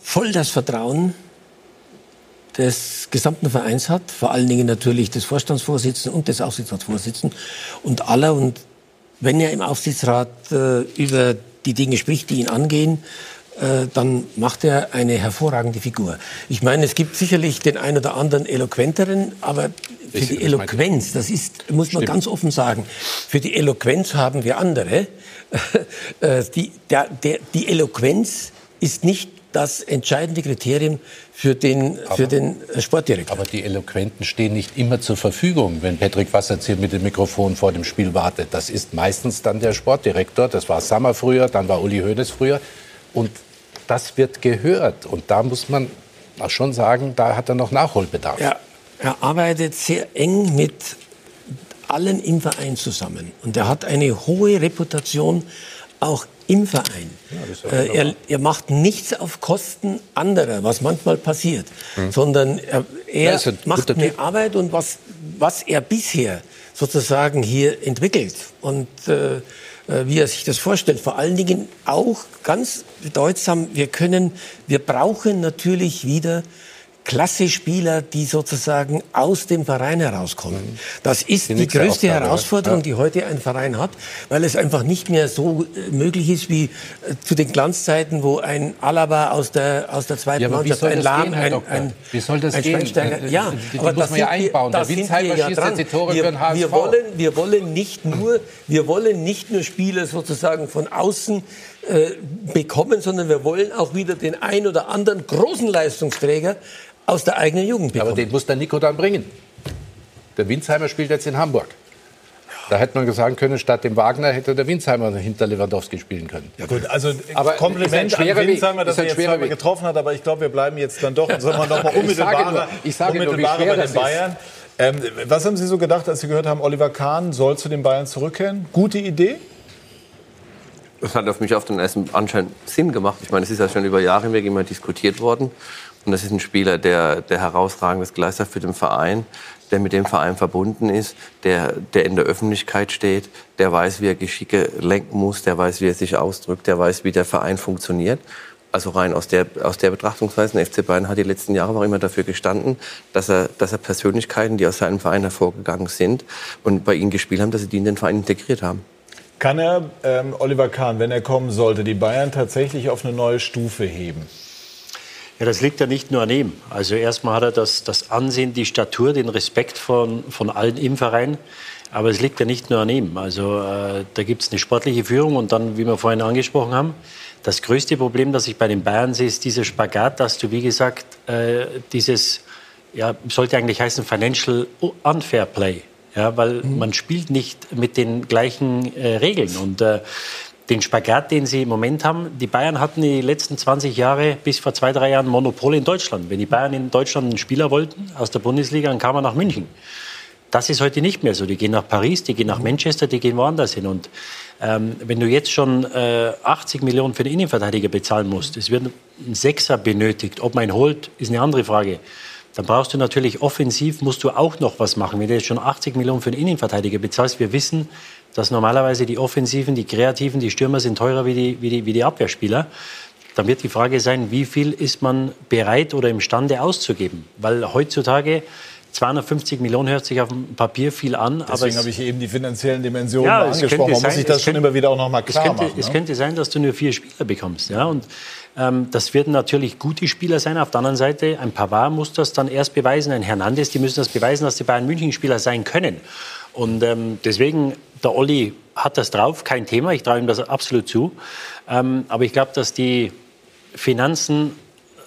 voll das Vertrauen des gesamten Vereins hat, vor allen Dingen natürlich des Vorstandsvorsitzenden und des Aufsichtsratsvorsitzenden und aller. Und wenn er im Aufsichtsrat äh, über die Dinge spricht, die ihn angehen, äh, dann macht er eine hervorragende Figur. Ich meine, es gibt sicherlich den einen oder anderen eloquenteren, aber für ich, die Eloquenz, das ist, muss man Stimmt. ganz offen sagen, für die Eloquenz haben wir andere. Äh, die, der, der, die Eloquenz ist nicht das entscheidende Kriterium für den, aber, für den Sportdirektor. Aber die Eloquenten stehen nicht immer zur Verfügung, wenn Patrick Wasserzieher mit dem Mikrofon vor dem Spiel wartet. Das ist meistens dann der Sportdirektor. Das war Sammer früher, dann war Uli Hoeneß früher. Und das wird gehört. Und da muss man auch schon sagen, da hat er noch Nachholbedarf. Ja, er arbeitet sehr eng mit allen im Verein zusammen. Und er hat eine hohe Reputation auch im Verein. Ja, äh, er, er, macht nichts auf Kosten anderer, was manchmal passiert, mhm. sondern er, er ja, macht eine Tipp. Arbeit und was, was er bisher sozusagen hier entwickelt und äh, äh, wie er sich das vorstellt. Vor allen Dingen auch ganz bedeutsam, wir können, wir brauchen natürlich wieder Klasse-Spieler, die sozusagen aus dem Verein herauskommen. Das ist die, die größte Aufgabe, Herausforderung, ja. die heute ein Verein hat, weil es einfach nicht mehr so äh, möglich ist wie äh, zu den Glanzzeiten, wo ein Alaba aus der, aus der zweiten ja, Mannschaft, ein Lahm, ein, ein, Wie soll das ein gehen? Ja, die, die, aber muss man ja einbauen. Ja die Tore wir, für den HSV. Wir wollen, wir wollen nicht nur, wir wollen nicht nur Spieler sozusagen von außen äh, bekommen, sondern wir wollen auch wieder den ein oder anderen großen Leistungsträger aus der eigenen Jugend bekommen. Aber den muss der Nico dann bringen. Der Winsheimer spielt jetzt in Hamburg. Da hätte man sagen können, statt dem Wagner hätte der Winsheimer hinter Lewandowski spielen können. Ja gut, also aber Kompliment an Winsheimer, dass er jetzt zweimal getroffen hat, aber ich glaube, wir bleiben jetzt dann doch, sollen wir noch mal unmittelbarer, ich sage nur, ich sage nur, bei den Bayern. Ähm, was haben Sie so gedacht, als Sie gehört haben, Oliver Kahn soll zu den Bayern zurückkehren? Gute Idee? Das hat auf mich auf den ersten anscheinend Sinn gemacht. Ich meine, es ist ja schon über Jahre hinweg immer diskutiert worden. Und das ist ein Spieler, der, der herausragendes geleistet hat für den Verein, der mit dem Verein verbunden ist, der, der in der Öffentlichkeit steht, der weiß, wie er Geschicke lenken muss, der weiß, wie er sich ausdrückt, der weiß, wie der Verein funktioniert. Also rein aus der, aus der Betrachtungsweise, der FC Bayern hat die letzten Jahre auch immer dafür gestanden, dass er, dass er Persönlichkeiten, die aus seinem Verein hervorgegangen sind und bei ihnen gespielt haben, dass sie die in den Verein integriert haben. Kann er, ähm, Oliver Kahn, wenn er kommen sollte, die Bayern tatsächlich auf eine neue Stufe heben? Ja, das liegt ja nicht nur an ihm. Also erstmal hat er das, das Ansehen, die Statur, den Respekt von, von allen im Verein. Aber es liegt ja nicht nur an ihm. Also äh, da gibt es eine sportliche Führung und dann, wie wir vorhin angesprochen haben, das größte Problem, das ich bei den Bayern sehe, ist dieser Spagat, dass du, wie gesagt, äh, dieses, ja, sollte eigentlich heißen Financial Unfair Play. Ja, weil mhm. man spielt nicht mit den gleichen äh, Regeln. Und äh, den Spagat, den sie im Moment haben, die Bayern hatten die letzten 20 Jahre bis vor zwei, drei Jahren Monopol in Deutschland. Wenn die Bayern in Deutschland einen Spieler wollten aus der Bundesliga, dann kam er nach München. Das ist heute nicht mehr so. Die gehen nach Paris, die gehen nach Manchester, die gehen woanders hin. Und ähm, wenn du jetzt schon äh, 80 Millionen für den Innenverteidiger bezahlen musst, es wird ein Sechser benötigt. Ob man ihn holt, ist eine andere Frage. Dann brauchst du natürlich offensiv, musst du auch noch was machen. Wenn du jetzt schon 80 Millionen für den Innenverteidiger bezahlst, wir wissen, dass normalerweise die Offensiven, die Kreativen, die Stürmer sind teurer wie die, wie die, wie die Abwehrspieler. Dann wird die Frage sein, wie viel ist man bereit oder imstande auszugeben? Weil heutzutage 250 Millionen hört sich auf dem Papier viel an. Deswegen habe ich eben die finanziellen Dimensionen ja, angesprochen. Man muss sich das schon immer wieder auch noch mal klar es könnte, machen. Es ne? könnte sein, dass du nur vier Spieler bekommst. Ja? Und ähm, das werden natürlich gute Spieler sein. Auf der anderen Seite, ein Pavard muss das dann erst beweisen, ein Hernandez, die müssen das beweisen, dass die Bayern München-Spieler sein können. Und ähm, deswegen, der Olli hat das drauf, kein Thema, ich traue ihm das absolut zu. Ähm, aber ich glaube, dass die Finanzen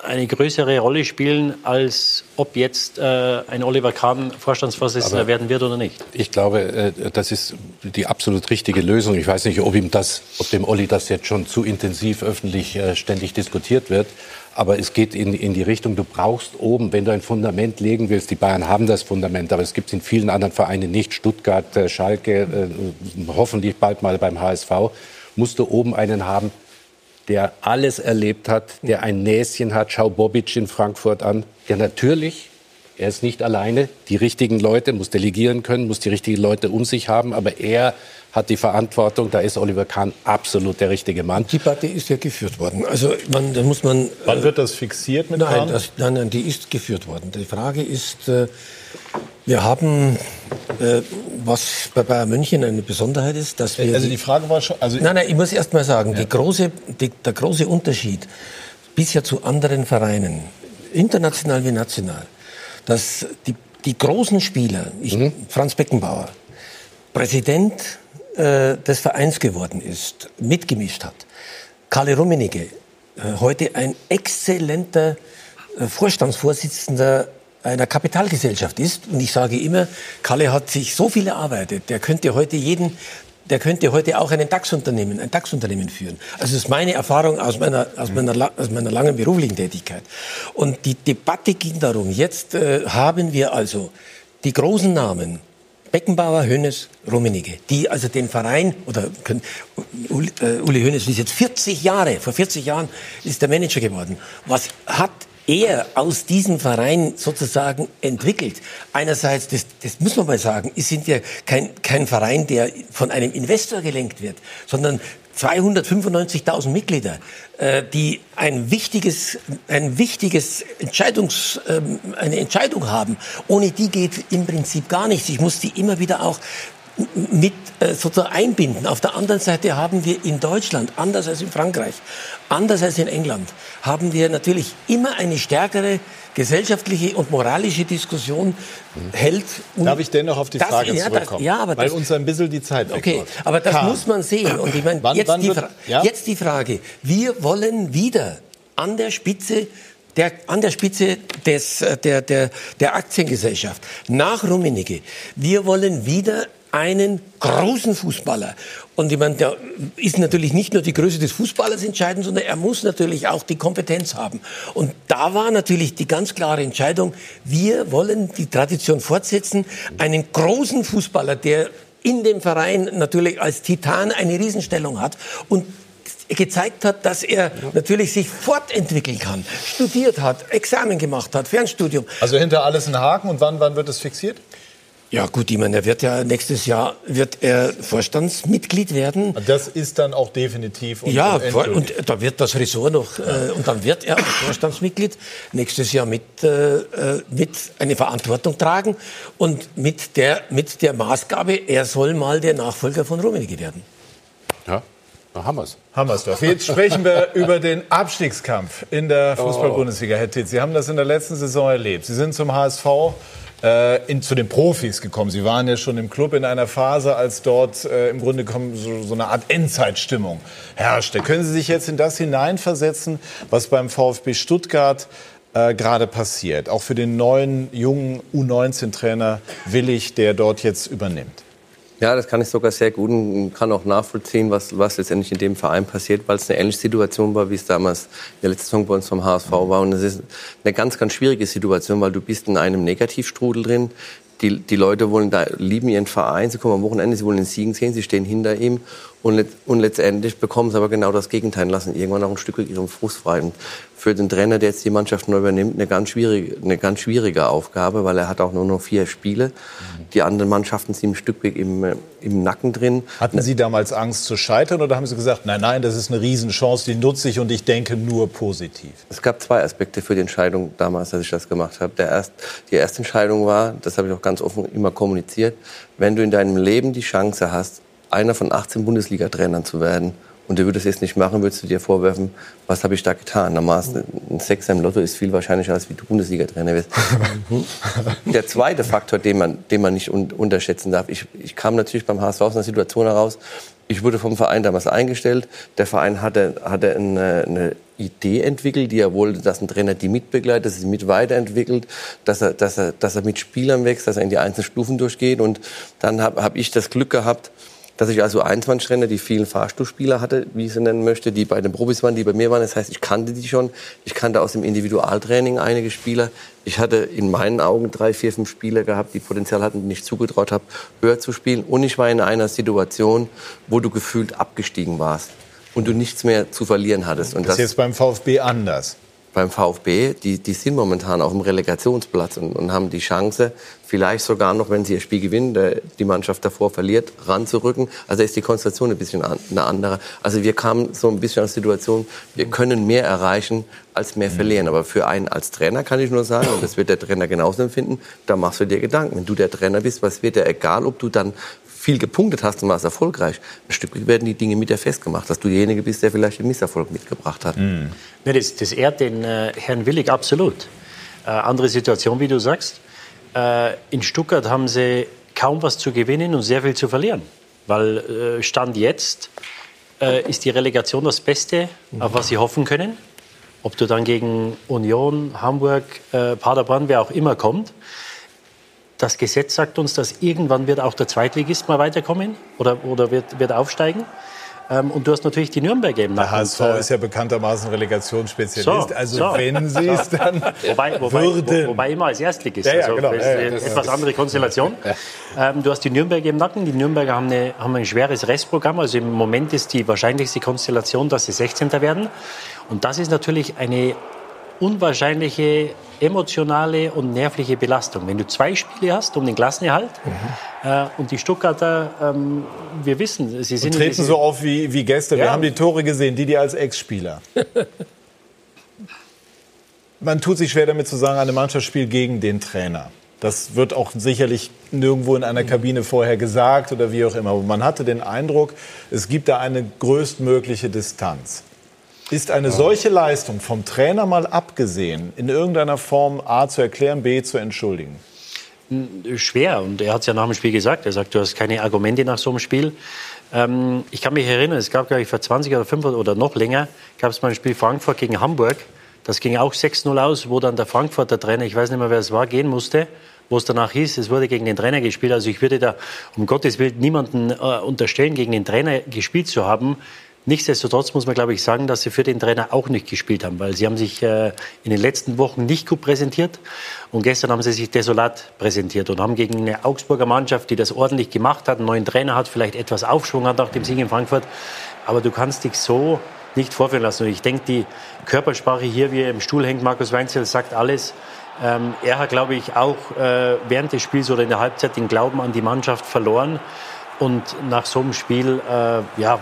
eine größere Rolle spielen, als ob jetzt äh, ein Oliver Kahn Vorstandsvorsitzender Aber werden wird oder nicht. Ich glaube, äh, das ist die absolut richtige Lösung. Ich weiß nicht, ob ihm das, ob dem Olli das jetzt schon zu intensiv öffentlich äh, ständig diskutiert wird. Aber es geht in, in die Richtung, du brauchst oben, wenn du ein Fundament legen willst, die Bayern haben das Fundament, aber es gibt es in vielen anderen Vereinen nicht, Stuttgart, äh, Schalke, äh, hoffentlich bald mal beim HSV, musst du oben einen haben, der alles erlebt hat, der ein Näschen hat. Schau Bobic in Frankfurt an, der natürlich, er ist nicht alleine, die richtigen Leute, muss delegieren können, muss die richtigen Leute um sich haben, aber er hat die Verantwortung. Da ist Oliver Kahn absolut der richtige Mann. Die Debatte ist ja geführt worden. Also man, da muss man. Wann wird das fixiert mit nein, Kahn? Das, nein, nein, die ist geführt worden. Die Frage ist, äh, wir haben, äh, was bei Bayern München eine Besonderheit ist, dass wir. Also die Frage war schon. Also nein, nein, ich muss erst mal sagen, ja. die große, die, der große Unterschied bisher zu anderen Vereinen, international wie national, dass die, die großen Spieler, ich, mhm. Franz Beckenbauer, Präsident äh, des Vereins geworden ist, mitgemischt hat. Karle Rummenigge, äh, heute ein exzellenter äh, Vorstandsvorsitzender einer Kapitalgesellschaft ist. Und ich sage immer, Kalle hat sich so viel erarbeitet, der könnte heute jeden der könnte heute auch einen DAX-Unternehmen, ein DAX-Unternehmen führen. Also das ist meine Erfahrung aus meiner, aus meiner, aus meiner langen beruflichen Tätigkeit. Und die Debatte ging darum, jetzt äh, haben wir also die großen Namen, Beckenbauer, Hönes, Rummenigge, die also den Verein, oder Uli, äh, Uli Hoeneß ist jetzt 40 Jahre, vor 40 Jahren ist der Manager geworden. Was hat er aus diesem Verein sozusagen entwickelt. Einerseits, das, das muss man mal sagen, es sind ja kein, kein Verein, der von einem Investor gelenkt wird, sondern 295.000 Mitglieder, äh, die ein wichtiges, ein wichtiges Entscheidungs, ähm, eine Entscheidung haben. Ohne die geht im Prinzip gar nichts. Ich muss die immer wieder auch mit äh, sozusagen einbinden. Auf der anderen Seite haben wir in Deutschland, anders als in Frankreich, anders als in England, haben wir natürlich immer eine stärkere gesellschaftliche und moralische Diskussion hält. Darf ich dennoch auf die das, Frage ja, zurückkommen? Das, ja, aber Weil das, uns ein bisschen die Zeit Okay, aber das Kam. muss man sehen. Und ich meine, jetzt, wann die, wird, ja? jetzt die Frage. Wir wollen wieder an der Spitze der, an der Spitze des, äh, der, der, der Aktiengesellschaft nach Rummenigge. Wir wollen wieder einen großen Fußballer. Und ich meine, da ist natürlich nicht nur die Größe des Fußballers entscheidend, sondern er muss natürlich auch die Kompetenz haben. Und da war natürlich die ganz klare Entscheidung, wir wollen die Tradition fortsetzen, einen großen Fußballer, der in dem Verein natürlich als Titan eine Riesenstellung hat und gezeigt hat, dass er natürlich sich fortentwickeln kann, studiert hat, Examen gemacht hat, Fernstudium. Also hinter alles ein Haken und wann, wann wird es fixiert? Ja gut, ich meine, er wird ja nächstes Jahr wird er Vorstandsmitglied werden. Das ist dann auch definitiv. Und ja, und, und da wird das Ressort noch äh, und dann wird er als Vorstandsmitglied nächstes Jahr mit äh, äh, mit eine Verantwortung tragen und mit der mit der Maßgabe, er soll mal der Nachfolger von Rummenigge werden. Ja. Hammers. Hammersdorf. Jetzt sprechen wir über den Abstiegskampf in der Fußball-Bundesliga, Herr Titz. Sie haben das in der letzten Saison erlebt. Sie sind zum HSV äh, in, zu den Profis gekommen. Sie waren ja schon im Club in einer Phase, als dort äh, im Grunde genommen so, so eine Art Endzeitstimmung herrschte. Können Sie sich jetzt in das hineinversetzen, was beim VfB Stuttgart äh, gerade passiert? Auch für den neuen, jungen U19-Trainer Willig, der dort jetzt übernimmt. Ja, das kann ich sogar sehr gut und kann auch nachvollziehen, was, was letztendlich in dem Verein passiert, weil es eine ähnliche Situation war, wie es damals der letzten Saison bei uns vom HSV war. Und es ist eine ganz, ganz schwierige Situation, weil du bist in einem Negativstrudel drin. Die, die Leute wollen da, lieben ihren Verein, sie kommen am Wochenende, sie wollen den Siegen sehen, sie stehen hinter ihm und, let, und letztendlich bekommen sie aber genau das Gegenteil, lassen irgendwann auch ein Stück ihren Frust frei. Und für den Trainer, der jetzt die Mannschaft neu übernimmt, eine ganz schwierige, eine ganz schwierige Aufgabe, weil er hat auch nur noch vier Spiele. Die anderen Mannschaften sind ein Stück weit im, im Nacken drin. Hatten Sie damals Angst zu scheitern oder haben Sie gesagt, nein, nein, das ist eine Riesenchance, die nutze ich und ich denke nur positiv? Es gab zwei Aspekte für die Entscheidung damals, als ich das gemacht habe. Der erst, die erste Entscheidung war, das habe ich auch ganz offen immer kommuniziert, wenn du in deinem Leben die Chance hast, einer von 18 Bundesliga-Trainern zu werden und du würdest es nicht machen, würdest du dir vorwerfen, was habe ich da getan? Normalerweise ein Sechser im Lotto ist viel wahrscheinlicher, als wie du Bundesliga-Trainer wirst. Der zweite Faktor, den man, den man nicht un unterschätzen darf, ich, ich kam natürlich beim HSV aus einer Situation heraus, ich wurde vom Verein damals eingestellt. Der Verein hatte, hatte eine, eine Idee entwickelt, die er wollte, dass ein Trainer die mitbegleitet, dass er sie mit weiterentwickelt, dass er, dass er, dass er mit Spielern wächst, dass er in die einzelnen Stufen durchgeht. Und dann habe hab ich das Glück gehabt, dass ich also 21 Trainer, die vielen Fahrstuhlspieler hatte, wie ich sie nennen möchte, die bei den Profis waren, die bei mir waren. Das heißt, ich kannte die schon. Ich kannte aus dem Individualtraining einige Spieler. Ich hatte in meinen Augen drei, vier, fünf Spieler gehabt, die Potenzial hatten, die ich zugetraut habe, höher zu spielen. Und ich war in einer Situation, wo du gefühlt abgestiegen warst und du nichts mehr zu verlieren hattest. Und das ist jetzt beim VfB anders beim VfB, die, die sind momentan auf dem Relegationsplatz und, und haben die Chance, vielleicht sogar noch, wenn sie ihr Spiel gewinnen, die Mannschaft davor verliert, ranzurücken. Also ist die Konstellation ein bisschen eine andere. Also wir kamen so ein bisschen aus der Situation, wir können mehr erreichen, als mehr verlieren. Aber für einen als Trainer kann ich nur sagen, und das wird der Trainer genauso empfinden, da machst du dir Gedanken. Wenn du der Trainer bist, was wird dir egal, ob du dann viel gepunktet hast und warst erfolgreich, ein Stück werden die Dinge mit dir festgemacht, dass du derjenige bist, der vielleicht den Misserfolg mitgebracht hat. Mhm. Das, das ehrt den äh, Herrn Willig absolut. Äh, andere Situation, wie du sagst. Äh, in Stuttgart haben sie kaum was zu gewinnen und sehr viel zu verlieren. Weil äh, Stand jetzt äh, ist die Relegation das Beste, auf was sie hoffen können. Ob du dann gegen Union, Hamburg, Paderborn, wer auch immer kommt das Gesetz sagt uns, dass irgendwann wird auch der Zweitligist mal weiterkommen oder, oder wird, wird aufsteigen. Ähm, und du hast natürlich die Nürnberg eben. Der HSV ist ja bekanntermaßen Relegationsspezialist. So, also so, wenn sie es dann wobei, wobei, würden. Wo, wobei immer als Erstligist. Ja, ja, also genau. ja, ja, etwas andere Konstellation. Ähm, du hast die Nürnberg im Nacken. Die Nürnberger haben, eine, haben ein schweres Restprogramm. Also im Moment ist die wahrscheinlichste Konstellation, dass sie 16. werden. Und das ist natürlich eine unwahrscheinliche emotionale und nervliche Belastung. Wenn du zwei Spiele hast um den Klassenerhalt mhm. äh, und die Stuttgarter, ähm, wir wissen, sie sind... Und treten so auf wie, wie Gäste. Ja. Wir haben die Tore gesehen, die die als Ex-Spieler. Man tut sich schwer damit zu sagen, eine Mannschaft spielt gegen den Trainer. Das wird auch sicherlich nirgendwo in einer Kabine vorher gesagt oder wie auch immer. Aber man hatte den Eindruck, es gibt da eine größtmögliche Distanz. Ist eine solche Leistung vom Trainer mal abgesehen, in irgendeiner Form A zu erklären, B zu entschuldigen? Schwer. Und er hat es ja nach dem Spiel gesagt. Er sagt, du hast keine Argumente nach so einem Spiel. Ähm, ich kann mich erinnern, es gab, glaube ich, vor 20 oder 5 oder noch länger, gab es mal ein Spiel Frankfurt gegen Hamburg. Das ging auch 6-0 aus, wo dann der Frankfurter Trainer, ich weiß nicht mehr, wer es war, gehen musste wo es danach hieß, es wurde gegen den Trainer gespielt. Also ich würde da um Gottes Willen niemanden äh, unterstellen, gegen den Trainer gespielt zu haben. Nichtsdestotrotz muss man, glaube ich, sagen, dass sie für den Trainer auch nicht gespielt haben, weil sie haben sich äh, in den letzten Wochen nicht gut präsentiert und gestern haben sie sich desolat präsentiert und haben gegen eine Augsburger Mannschaft, die das ordentlich gemacht hat, einen neuen Trainer hat, vielleicht etwas Aufschwung hat nach dem Sieg in Frankfurt, aber du kannst dich so nicht vorführen lassen. Und ich denke, die Körpersprache hier, wie er im Stuhl hängt, Markus Weinzel, sagt alles. Ähm, er hat, glaube ich, auch äh, während des Spiels oder in der Halbzeit den Glauben an die Mannschaft verloren. Und nach so einem Spiel, äh, ja,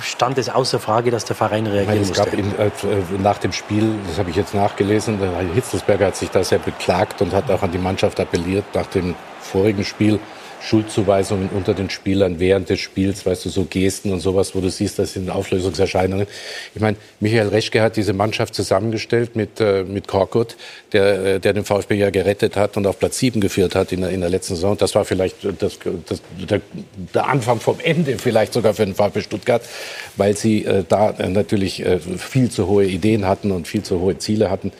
stand es außer Frage, dass der Verein reagieren es gab in, äh, nach dem Spiel, das habe ich jetzt nachgelesen, Hitzelsberger hat sich da sehr beklagt und hat auch an die Mannschaft appelliert nach dem vorigen Spiel Schuldzuweisungen unter den Spielern während des Spiels, weißt du, so Gesten und sowas, wo du siehst, das sind Auflösungserscheinungen. Ich meine, Michael Reschke hat diese Mannschaft zusammengestellt mit, äh, mit Korkut, der, äh, der den VfB ja gerettet hat und auf Platz 7 geführt hat in der, in der letzten Saison. Das war vielleicht das, das, der, der Anfang vom Ende vielleicht sogar für den VfB Stuttgart, weil sie äh, da äh, natürlich äh, viel zu hohe Ideen hatten und viel zu hohe Ziele hatten,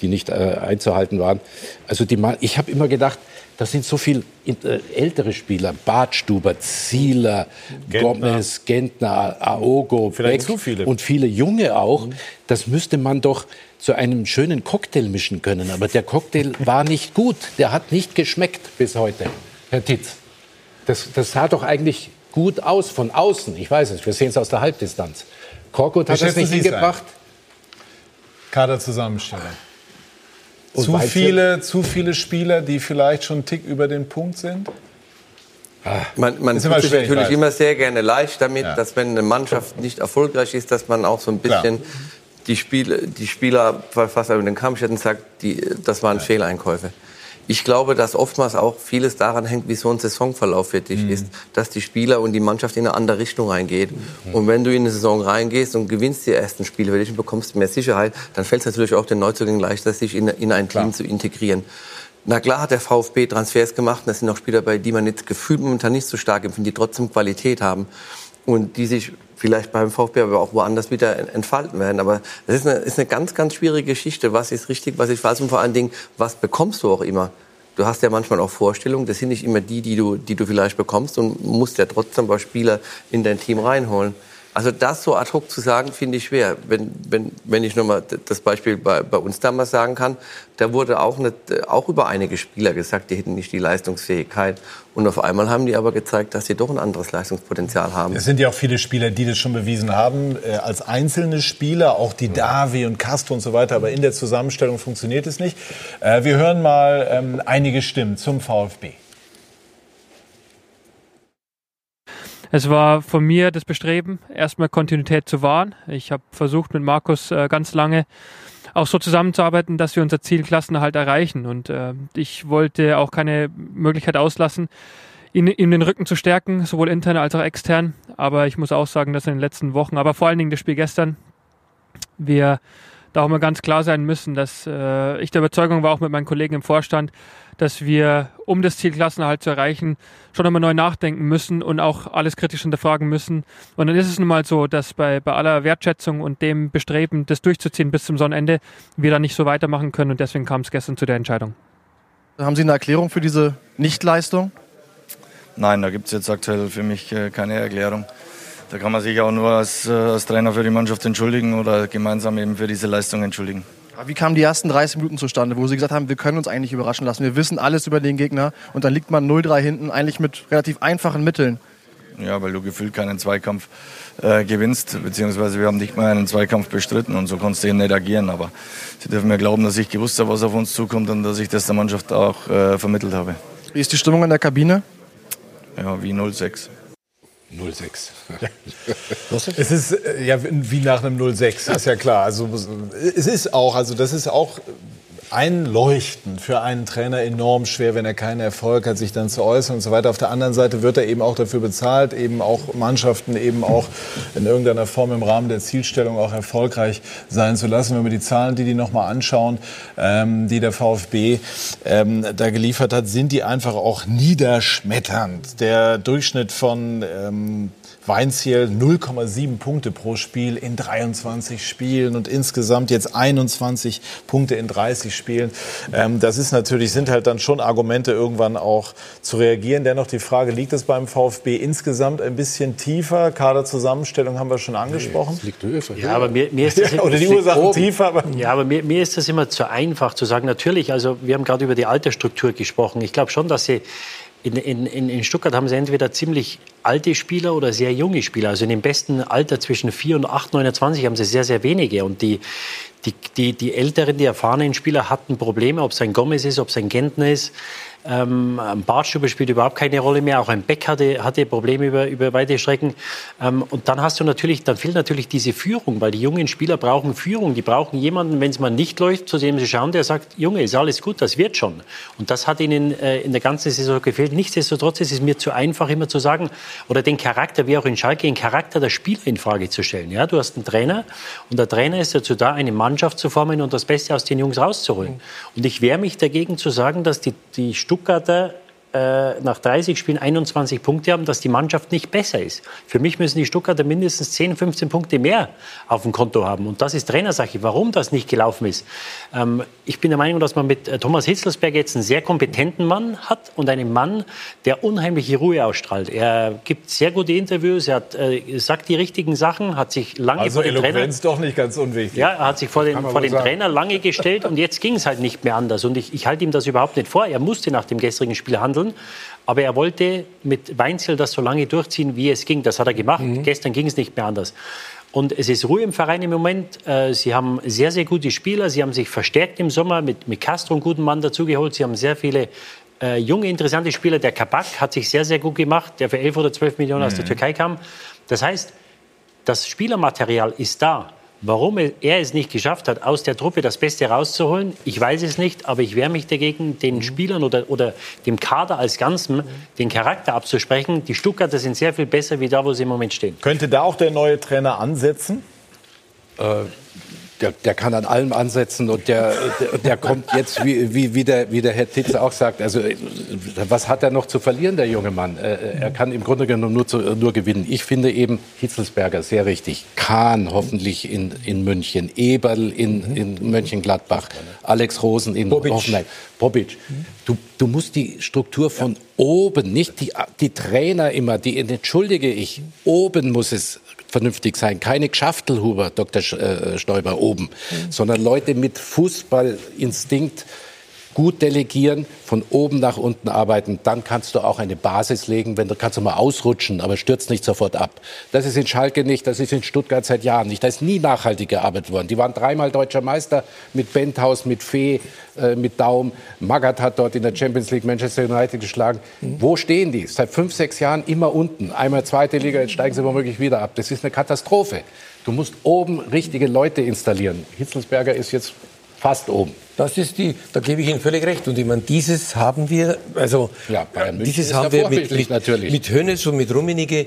die nicht äh, einzuhalten waren. Also die, ich habe immer gedacht, das sind so viel äh, ältere Spieler, Bartstuber, Zieler, Gentner. Gomez, Gentner, Aogo, Beck zu viele. und viele Junge auch. Mhm. Das müsste man doch zu einem schönen Cocktail mischen können. Aber der Cocktail war nicht gut. Der hat nicht geschmeckt bis heute, Herr Titz. Das, das sah doch eigentlich gut aus von außen. Ich weiß es, wir sehen es aus der Halbdistanz. Korkut hat das nicht hingebracht. Kaderzusammenstellung. Zu viele, zu viele Spieler, die vielleicht schon einen Tick über den Punkt sind? Ah, man, man tut sich natürlich immer sehr gerne leicht damit, ja. dass wenn eine Mannschaft nicht erfolgreich ist, dass man auch so ein bisschen die, Spiele, die Spieler fast über den Kamm und sagt, die, das waren ja. Fehleinkäufe. Ich glaube, dass oftmals auch vieles daran hängt, wie so ein Saisonverlauf für dich mhm. ist, dass die Spieler und die Mannschaft in eine andere Richtung reingeht. Mhm. Und wenn du in eine Saison reingehst und gewinnst die ersten Spiele für dich und bekommst mehr Sicherheit, dann fällt es natürlich auch den Neuzugängen leichter, sich in, in ein Team zu integrieren. Na klar hat der VfB Transfers gemacht, da sind auch Spieler bei, die man jetzt gefühlt momentan nicht so stark empfindet, die trotzdem Qualität haben und die sich vielleicht beim VfB aber auch woanders wieder entfalten werden. Aber das ist eine, ist eine ganz, ganz schwierige Geschichte. Was ist richtig, was ist falsch und vor allen Dingen, was bekommst du auch immer? Du hast ja manchmal auch Vorstellungen, das sind nicht immer die, die du, die du vielleicht bekommst und musst ja trotzdem bei Spieler in dein Team reinholen. Also das so ad hoc zu sagen, finde ich schwer. Wenn, wenn, wenn ich nochmal das Beispiel bei, bei uns damals sagen kann, da wurde auch, nicht, auch über einige Spieler gesagt, die hätten nicht die Leistungsfähigkeit. Und auf einmal haben die aber gezeigt, dass sie doch ein anderes Leistungspotenzial haben. Es sind ja auch viele Spieler, die das schon bewiesen haben, äh, als einzelne Spieler, auch die Davi und Castro und so weiter. Aber in der Zusammenstellung funktioniert es nicht. Äh, wir hören mal ähm, einige Stimmen zum VfB. Es war von mir das Bestreben, erstmal Kontinuität zu wahren. Ich habe versucht, mit Markus äh, ganz lange auch so zusammenzuarbeiten, dass wir unser Ziel Klassenerhalt erreichen. Und äh, ich wollte auch keine Möglichkeit auslassen, ihn, ihm den Rücken zu stärken, sowohl intern als auch extern. Aber ich muss auch sagen, dass in den letzten Wochen, aber vor allen Dingen das Spiel gestern, wir da auch mal ganz klar sein müssen, dass äh, ich der Überzeugung war, auch mit meinen Kollegen im Vorstand, dass wir, um das Ziel Klassenerhalt zu erreichen, schon einmal neu nachdenken müssen und auch alles kritisch hinterfragen müssen. Und dann ist es nun mal so, dass bei, bei aller Wertschätzung und dem Bestreben, das durchzuziehen bis zum Sonnenende, wir da nicht so weitermachen können. Und deswegen kam es gestern zu der Entscheidung. Haben Sie eine Erklärung für diese Nichtleistung? Nein, da gibt es jetzt aktuell für mich äh, keine Erklärung. Da kann man sich auch nur als, äh, als Trainer für die Mannschaft entschuldigen oder gemeinsam eben für diese Leistung entschuldigen. Wie kamen die ersten 30 Minuten zustande, wo Sie gesagt haben, wir können uns eigentlich überraschen lassen, wir wissen alles über den Gegner und dann liegt man 0-3 hinten, eigentlich mit relativ einfachen Mitteln? Ja, weil du gefühlt keinen Zweikampf äh, gewinnst, beziehungsweise wir haben nicht mal einen Zweikampf bestritten und so konntest du eben nicht agieren. Aber Sie dürfen mir glauben, dass ich gewusst habe, was auf uns zukommt und dass ich das der Mannschaft auch äh, vermittelt habe. Wie ist die Stimmung in der Kabine? Ja, wie 06. 06. Ja. es ist äh, ja wie nach einem 06, ist ja klar. Also es ist auch, also das ist auch einleuchten für einen Trainer enorm schwer, wenn er keinen Erfolg hat, sich dann zu äußern und so weiter. Auf der anderen Seite wird er eben auch dafür bezahlt, eben auch Mannschaften eben auch in irgendeiner Form im Rahmen der Zielstellung auch erfolgreich sein zu lassen. Wenn wir die Zahlen, die die nochmal anschauen, ähm, die der VfB ähm, da geliefert hat, sind die einfach auch niederschmetternd. Der Durchschnitt von ähm, Weinziel 0,7 Punkte pro Spiel in 23 Spielen und insgesamt jetzt 21 Punkte in 30 Spielen. Ähm, das ist natürlich, sind halt dann schon Argumente irgendwann auch zu reagieren. Dennoch die Frage, liegt es beim VfB insgesamt ein bisschen tiefer? Kaderzusammenstellung haben wir schon angesprochen. Nee, liegt höher. Ja, aber mir, mir ist das Oder die Ursachen tiefer. Aber ja, aber mir, mir ist das immer zu einfach zu sagen. Natürlich, also wir haben gerade über die Altersstruktur gesprochen. Ich glaube schon, dass sie in, in, in Stuttgart haben sie entweder ziemlich alte Spieler oder sehr junge Spieler. Also in dem besten Alter zwischen 4 und 8, 29 haben sie sehr, sehr wenige. Und die, die, die, die älteren, die erfahrenen Spieler hatten Probleme, ob es ein Gomez ist, ob es ein Gentner ist. Ähm, Bartstuber spielt überhaupt keine Rolle mehr. Auch ein Beck hatte, hatte Probleme über, über weite Strecken. Ähm, und dann hast du natürlich, dann fehlt natürlich diese Führung, weil die jungen Spieler brauchen Führung. Die brauchen jemanden, wenn es mal nicht läuft, zu dem sie schauen, der sagt, Junge, ist alles gut, das wird schon. Und das hat ihnen äh, in der ganzen Saison gefehlt. Nichtsdestotrotz ist es mir zu einfach, immer zu sagen, oder den Charakter, wie auch in Schalke, den Charakter der Spieler in Frage zu stellen. Ja, du hast einen Trainer und der Trainer ist dazu da, eine Mannschaft zu formen und das Beste aus den Jungs rauszuholen. Und ich wehre mich dagegen zu sagen, dass die, die Stuttgarter äh, nach 30 Spielen 21 Punkte haben, dass die Mannschaft nicht besser ist. Für mich müssen die Stuttgarter mindestens 10, 15 Punkte mehr auf dem Konto haben. Und das ist Trainersache. Warum das nicht gelaufen ist. Ähm, ich bin der Meinung, dass man mit äh, Thomas Hitzelsberg jetzt einen sehr kompetenten Mann hat und einen Mann, der unheimliche Ruhe ausstrahlt. Er gibt sehr gute Interviews, er hat, äh, sagt die richtigen Sachen, hat sich lange also vor den Eloquenz Trainer, doch nicht ganz unwichtig. ja, er hat sich vor den, vor den sagen. Trainer lange gestellt und jetzt ging es halt nicht mehr anders. Und ich, ich halte ihm das überhaupt nicht vor. Er musste nach dem gestrigen Spiel handeln. Aber er wollte mit Weinzel das so lange durchziehen, wie es ging. Das hat er gemacht. Gestern ging es nicht mehr anders. Und es ist Ruhe im Verein im Moment. Äh, Sie haben sehr, sehr gute Spieler. Sie haben sich verstärkt im Sommer mit, mit Castro einen guten Mann dazugeholt. Sie haben sehr viele äh, junge, interessante Spieler. Der Kabak hat sich sehr, sehr gut gemacht, der für 11 oder 12 Millionen aus der Mhm. Türkei kam. Das heißt, das Spielermaterial ist da. Warum er es nicht geschafft hat, aus der Truppe das Beste rauszuholen, ich weiß es nicht, aber ich wehre mich dagegen, den Spielern oder, oder dem Kader als Ganzem den Charakter abzusprechen. Die Stuttgarter sind sehr viel besser wie da, wo sie im Moment stehen. Könnte da auch der neue Trainer ansetzen? Äh, der, der kann an allem ansetzen und der, der, der kommt jetzt, wie, wie, wie, der, wie der Herr Titze auch sagt, also äh, was hat er noch zu verlieren, der junge Mann? Äh, Er kann im Grunde genommen nur, zu, nur gewinnen. Ich finde eben Hitzelsberger sehr richtig. Kahn hoffentlich in, in München, Eberl in, in Mönchengladbach, Alex Rosen in Bobic. Hoffenheim. Bobic. Du, du musst die Struktur von oben, nicht die, die Trainer immer, die entschuldige ich, oben muss es vernünftig sein. Keine Geschaftelhuber, Dr. Äh, Stoiber, oben, sondern Leute mit Fußballinstinkt gut delegieren, von oben nach unten arbeiten. Dann kannst du auch eine Basis legen, wenn du kannst du mal ausrutschen, aber stürzt nicht sofort ab. Das ist in Schalke nicht, das ist in Stuttgart seit Jahren nicht. Da ist nie nachhaltig gearbeitet worden. Die waren dreimal deutscher Meister mit Benthaus, mit Fee, äh, mit Daum. Magath hat dort in der Champions League Manchester United geschlagen. Wo stehen die? Seit fünf, sechs Jahren immer unten. Einmal zweite Liga, jetzt steigen sie womöglich wieder ab. Das ist eine Katastrophe. Du musst oben richtige Leute installieren. Hitzelsberger ist jetzt fast oben. Das ist die, da gebe ich Ihnen völlig recht. Und ich meine, dieses haben wir, also München dieses haben ja wir mit, mit, natürlich. mit Hönes und mit Rummenigge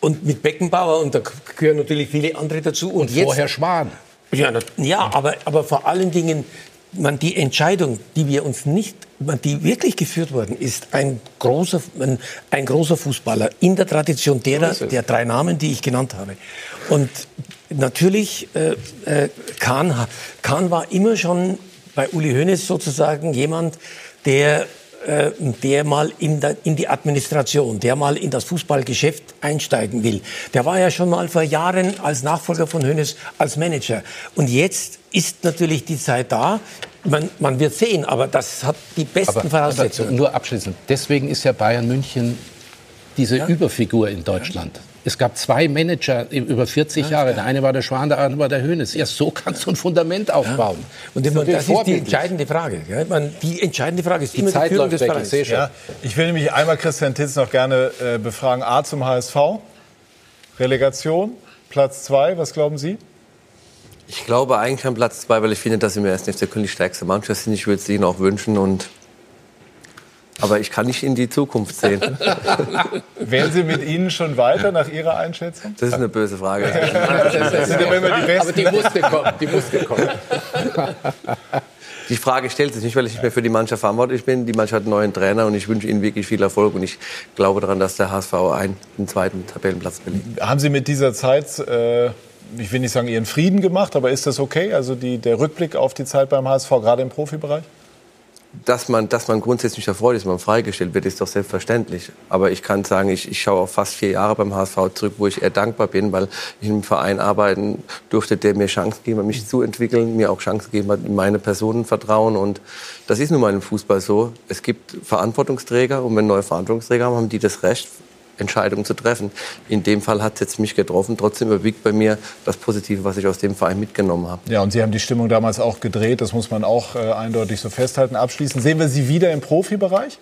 und mit Beckenbauer und da gehören natürlich viele andere dazu. Und, jetzt, vorher Schwan. Ja, na- ja aber, aber vor allen Dingen, man, die Entscheidung, die wir uns nicht, man, die wirklich geführt worden ist, ein großer, ein, ein großer Fußballer in der Tradition derer, der drei Namen, die ich genannt habe. Und natürlich, äh, äh, Kahn, Kahn war immer schon bei Uli Hoeneß sozusagen jemand, der äh, der mal in, die Administration, der mal in das Fußballgeschäft einsteigen will. Der war ja schon mal vor Jahren als Nachfolger von Hoeneß als Manager. Und jetzt ist natürlich die Zeit da. Man, man wird sehen, aber das hat die besten Aber, Voraussetzungen. aber nur abschließend. Deswegen ist ja Bayern München diese Überfigur in Deutschland. Es gab zwei Manager über 40 Jahre. Der eine war der Schwan, der andere war der Hönes. Ja, so kannst du ein Fundament aufbauen. Und ich natürlich das ist die entscheidende Frage. Man, die entscheidende Frage ist Die immer Zeit die Führung läuft des weg, ich Vereins. Ja, ich will nämlich einmal Christian Titz noch gerne äh, befragen. A zum HSV. Relegation, Platz zwei, was glauben Sie? Ich glaube eigentlich an Platz zwei, weil ich finde, dass sie mir erst nicht der Köln die stärkste Mannschaft sind. Ich würde es ihnen auch wünschen. Und aber ich kann nicht in die Zukunft sehen. Wären Sie mit Ihnen schon weiter nach Ihrer Einschätzung? Das ist eine böse Frage. Das sind aber immer die Besten. Aber die musste kommen. Die musste kommen. Die Frage stellt sich nicht, weil ich nicht mehr für die Mannschaft verantwortlich bin. Die Mannschaft hat einen neuen Trainer und ich wünsche ihnen wirklich viel Erfolg. Und ich glaube daran, dass der HSV einen, den zweiten Tabellenplatz belegt. Haben Sie mit dieser Zeit, äh, ich will nicht sagen Ihren Frieden gemacht, aber ist das okay? Also die, der Rückblick auf die Zeit beim HSV, gerade im Profibereich? Dass man, dass man grundsätzlich erfreut ist, man freigestellt wird, ist doch selbstverständlich. Aber ich kann sagen, ich, ich schaue auf fast vier Jahre beim HSV zurück, wo ich eher dankbar bin, weil ich in einem Verein arbeiten durfte, der mir Chancen gegeben hat, mich zu entwickeln, mir auch Chancen gegeben hat, in meine Personen vertrauen. Und das ist nun mal im Fußball so. Es gibt Verantwortungsträger und wenn neue Verantwortungsträger haben, haben die das Recht, Entscheidungen zu treffen. In dem Fall hat es jetzt mich getroffen. Trotzdem überwiegt bei mir das Positive, was ich aus dem Verein mitgenommen habe. Ja, und Sie haben die Stimmung damals auch gedreht, das muss man auch äh, eindeutig so festhalten. Abschließend sehen wir Sie wieder im Profibereich?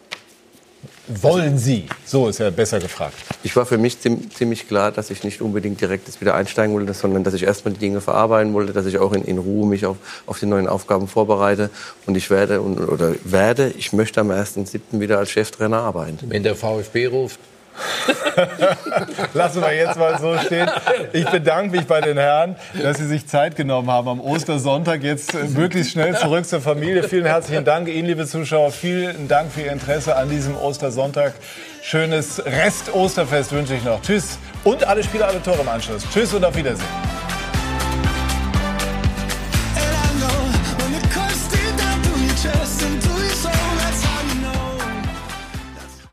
wollen Sie? So ist ja besser gefragt. Ich war für mich ziemlich klar, dass ich nicht unbedingt direkt jetzt wieder einsteigen wollte, sondern dass ich erstmal die Dinge verarbeiten wollte, dass ich auch in, in Ruhe mich auf, auf die neuen Aufgaben vorbereite. Und ich werde, oder werde, ich möchte am 1.7. wieder als Cheftrainer arbeiten. Wenn der VfB ruft, Lassen wir jetzt mal so stehen. Ich bedanke mich bei den Herren, dass Sie sich Zeit genommen haben am Ostersonntag. Jetzt äh, möglichst schnell zurück zur Familie. Vielen herzlichen Dank Ihnen, liebe Zuschauer. Vielen Dank für Ihr Interesse an diesem Ostersonntag. Schönes Rest-Osterfest wünsche ich noch. Tschüss. Und alle Spieler, alle Tore im Anschluss. Tschüss und auf Wiedersehen.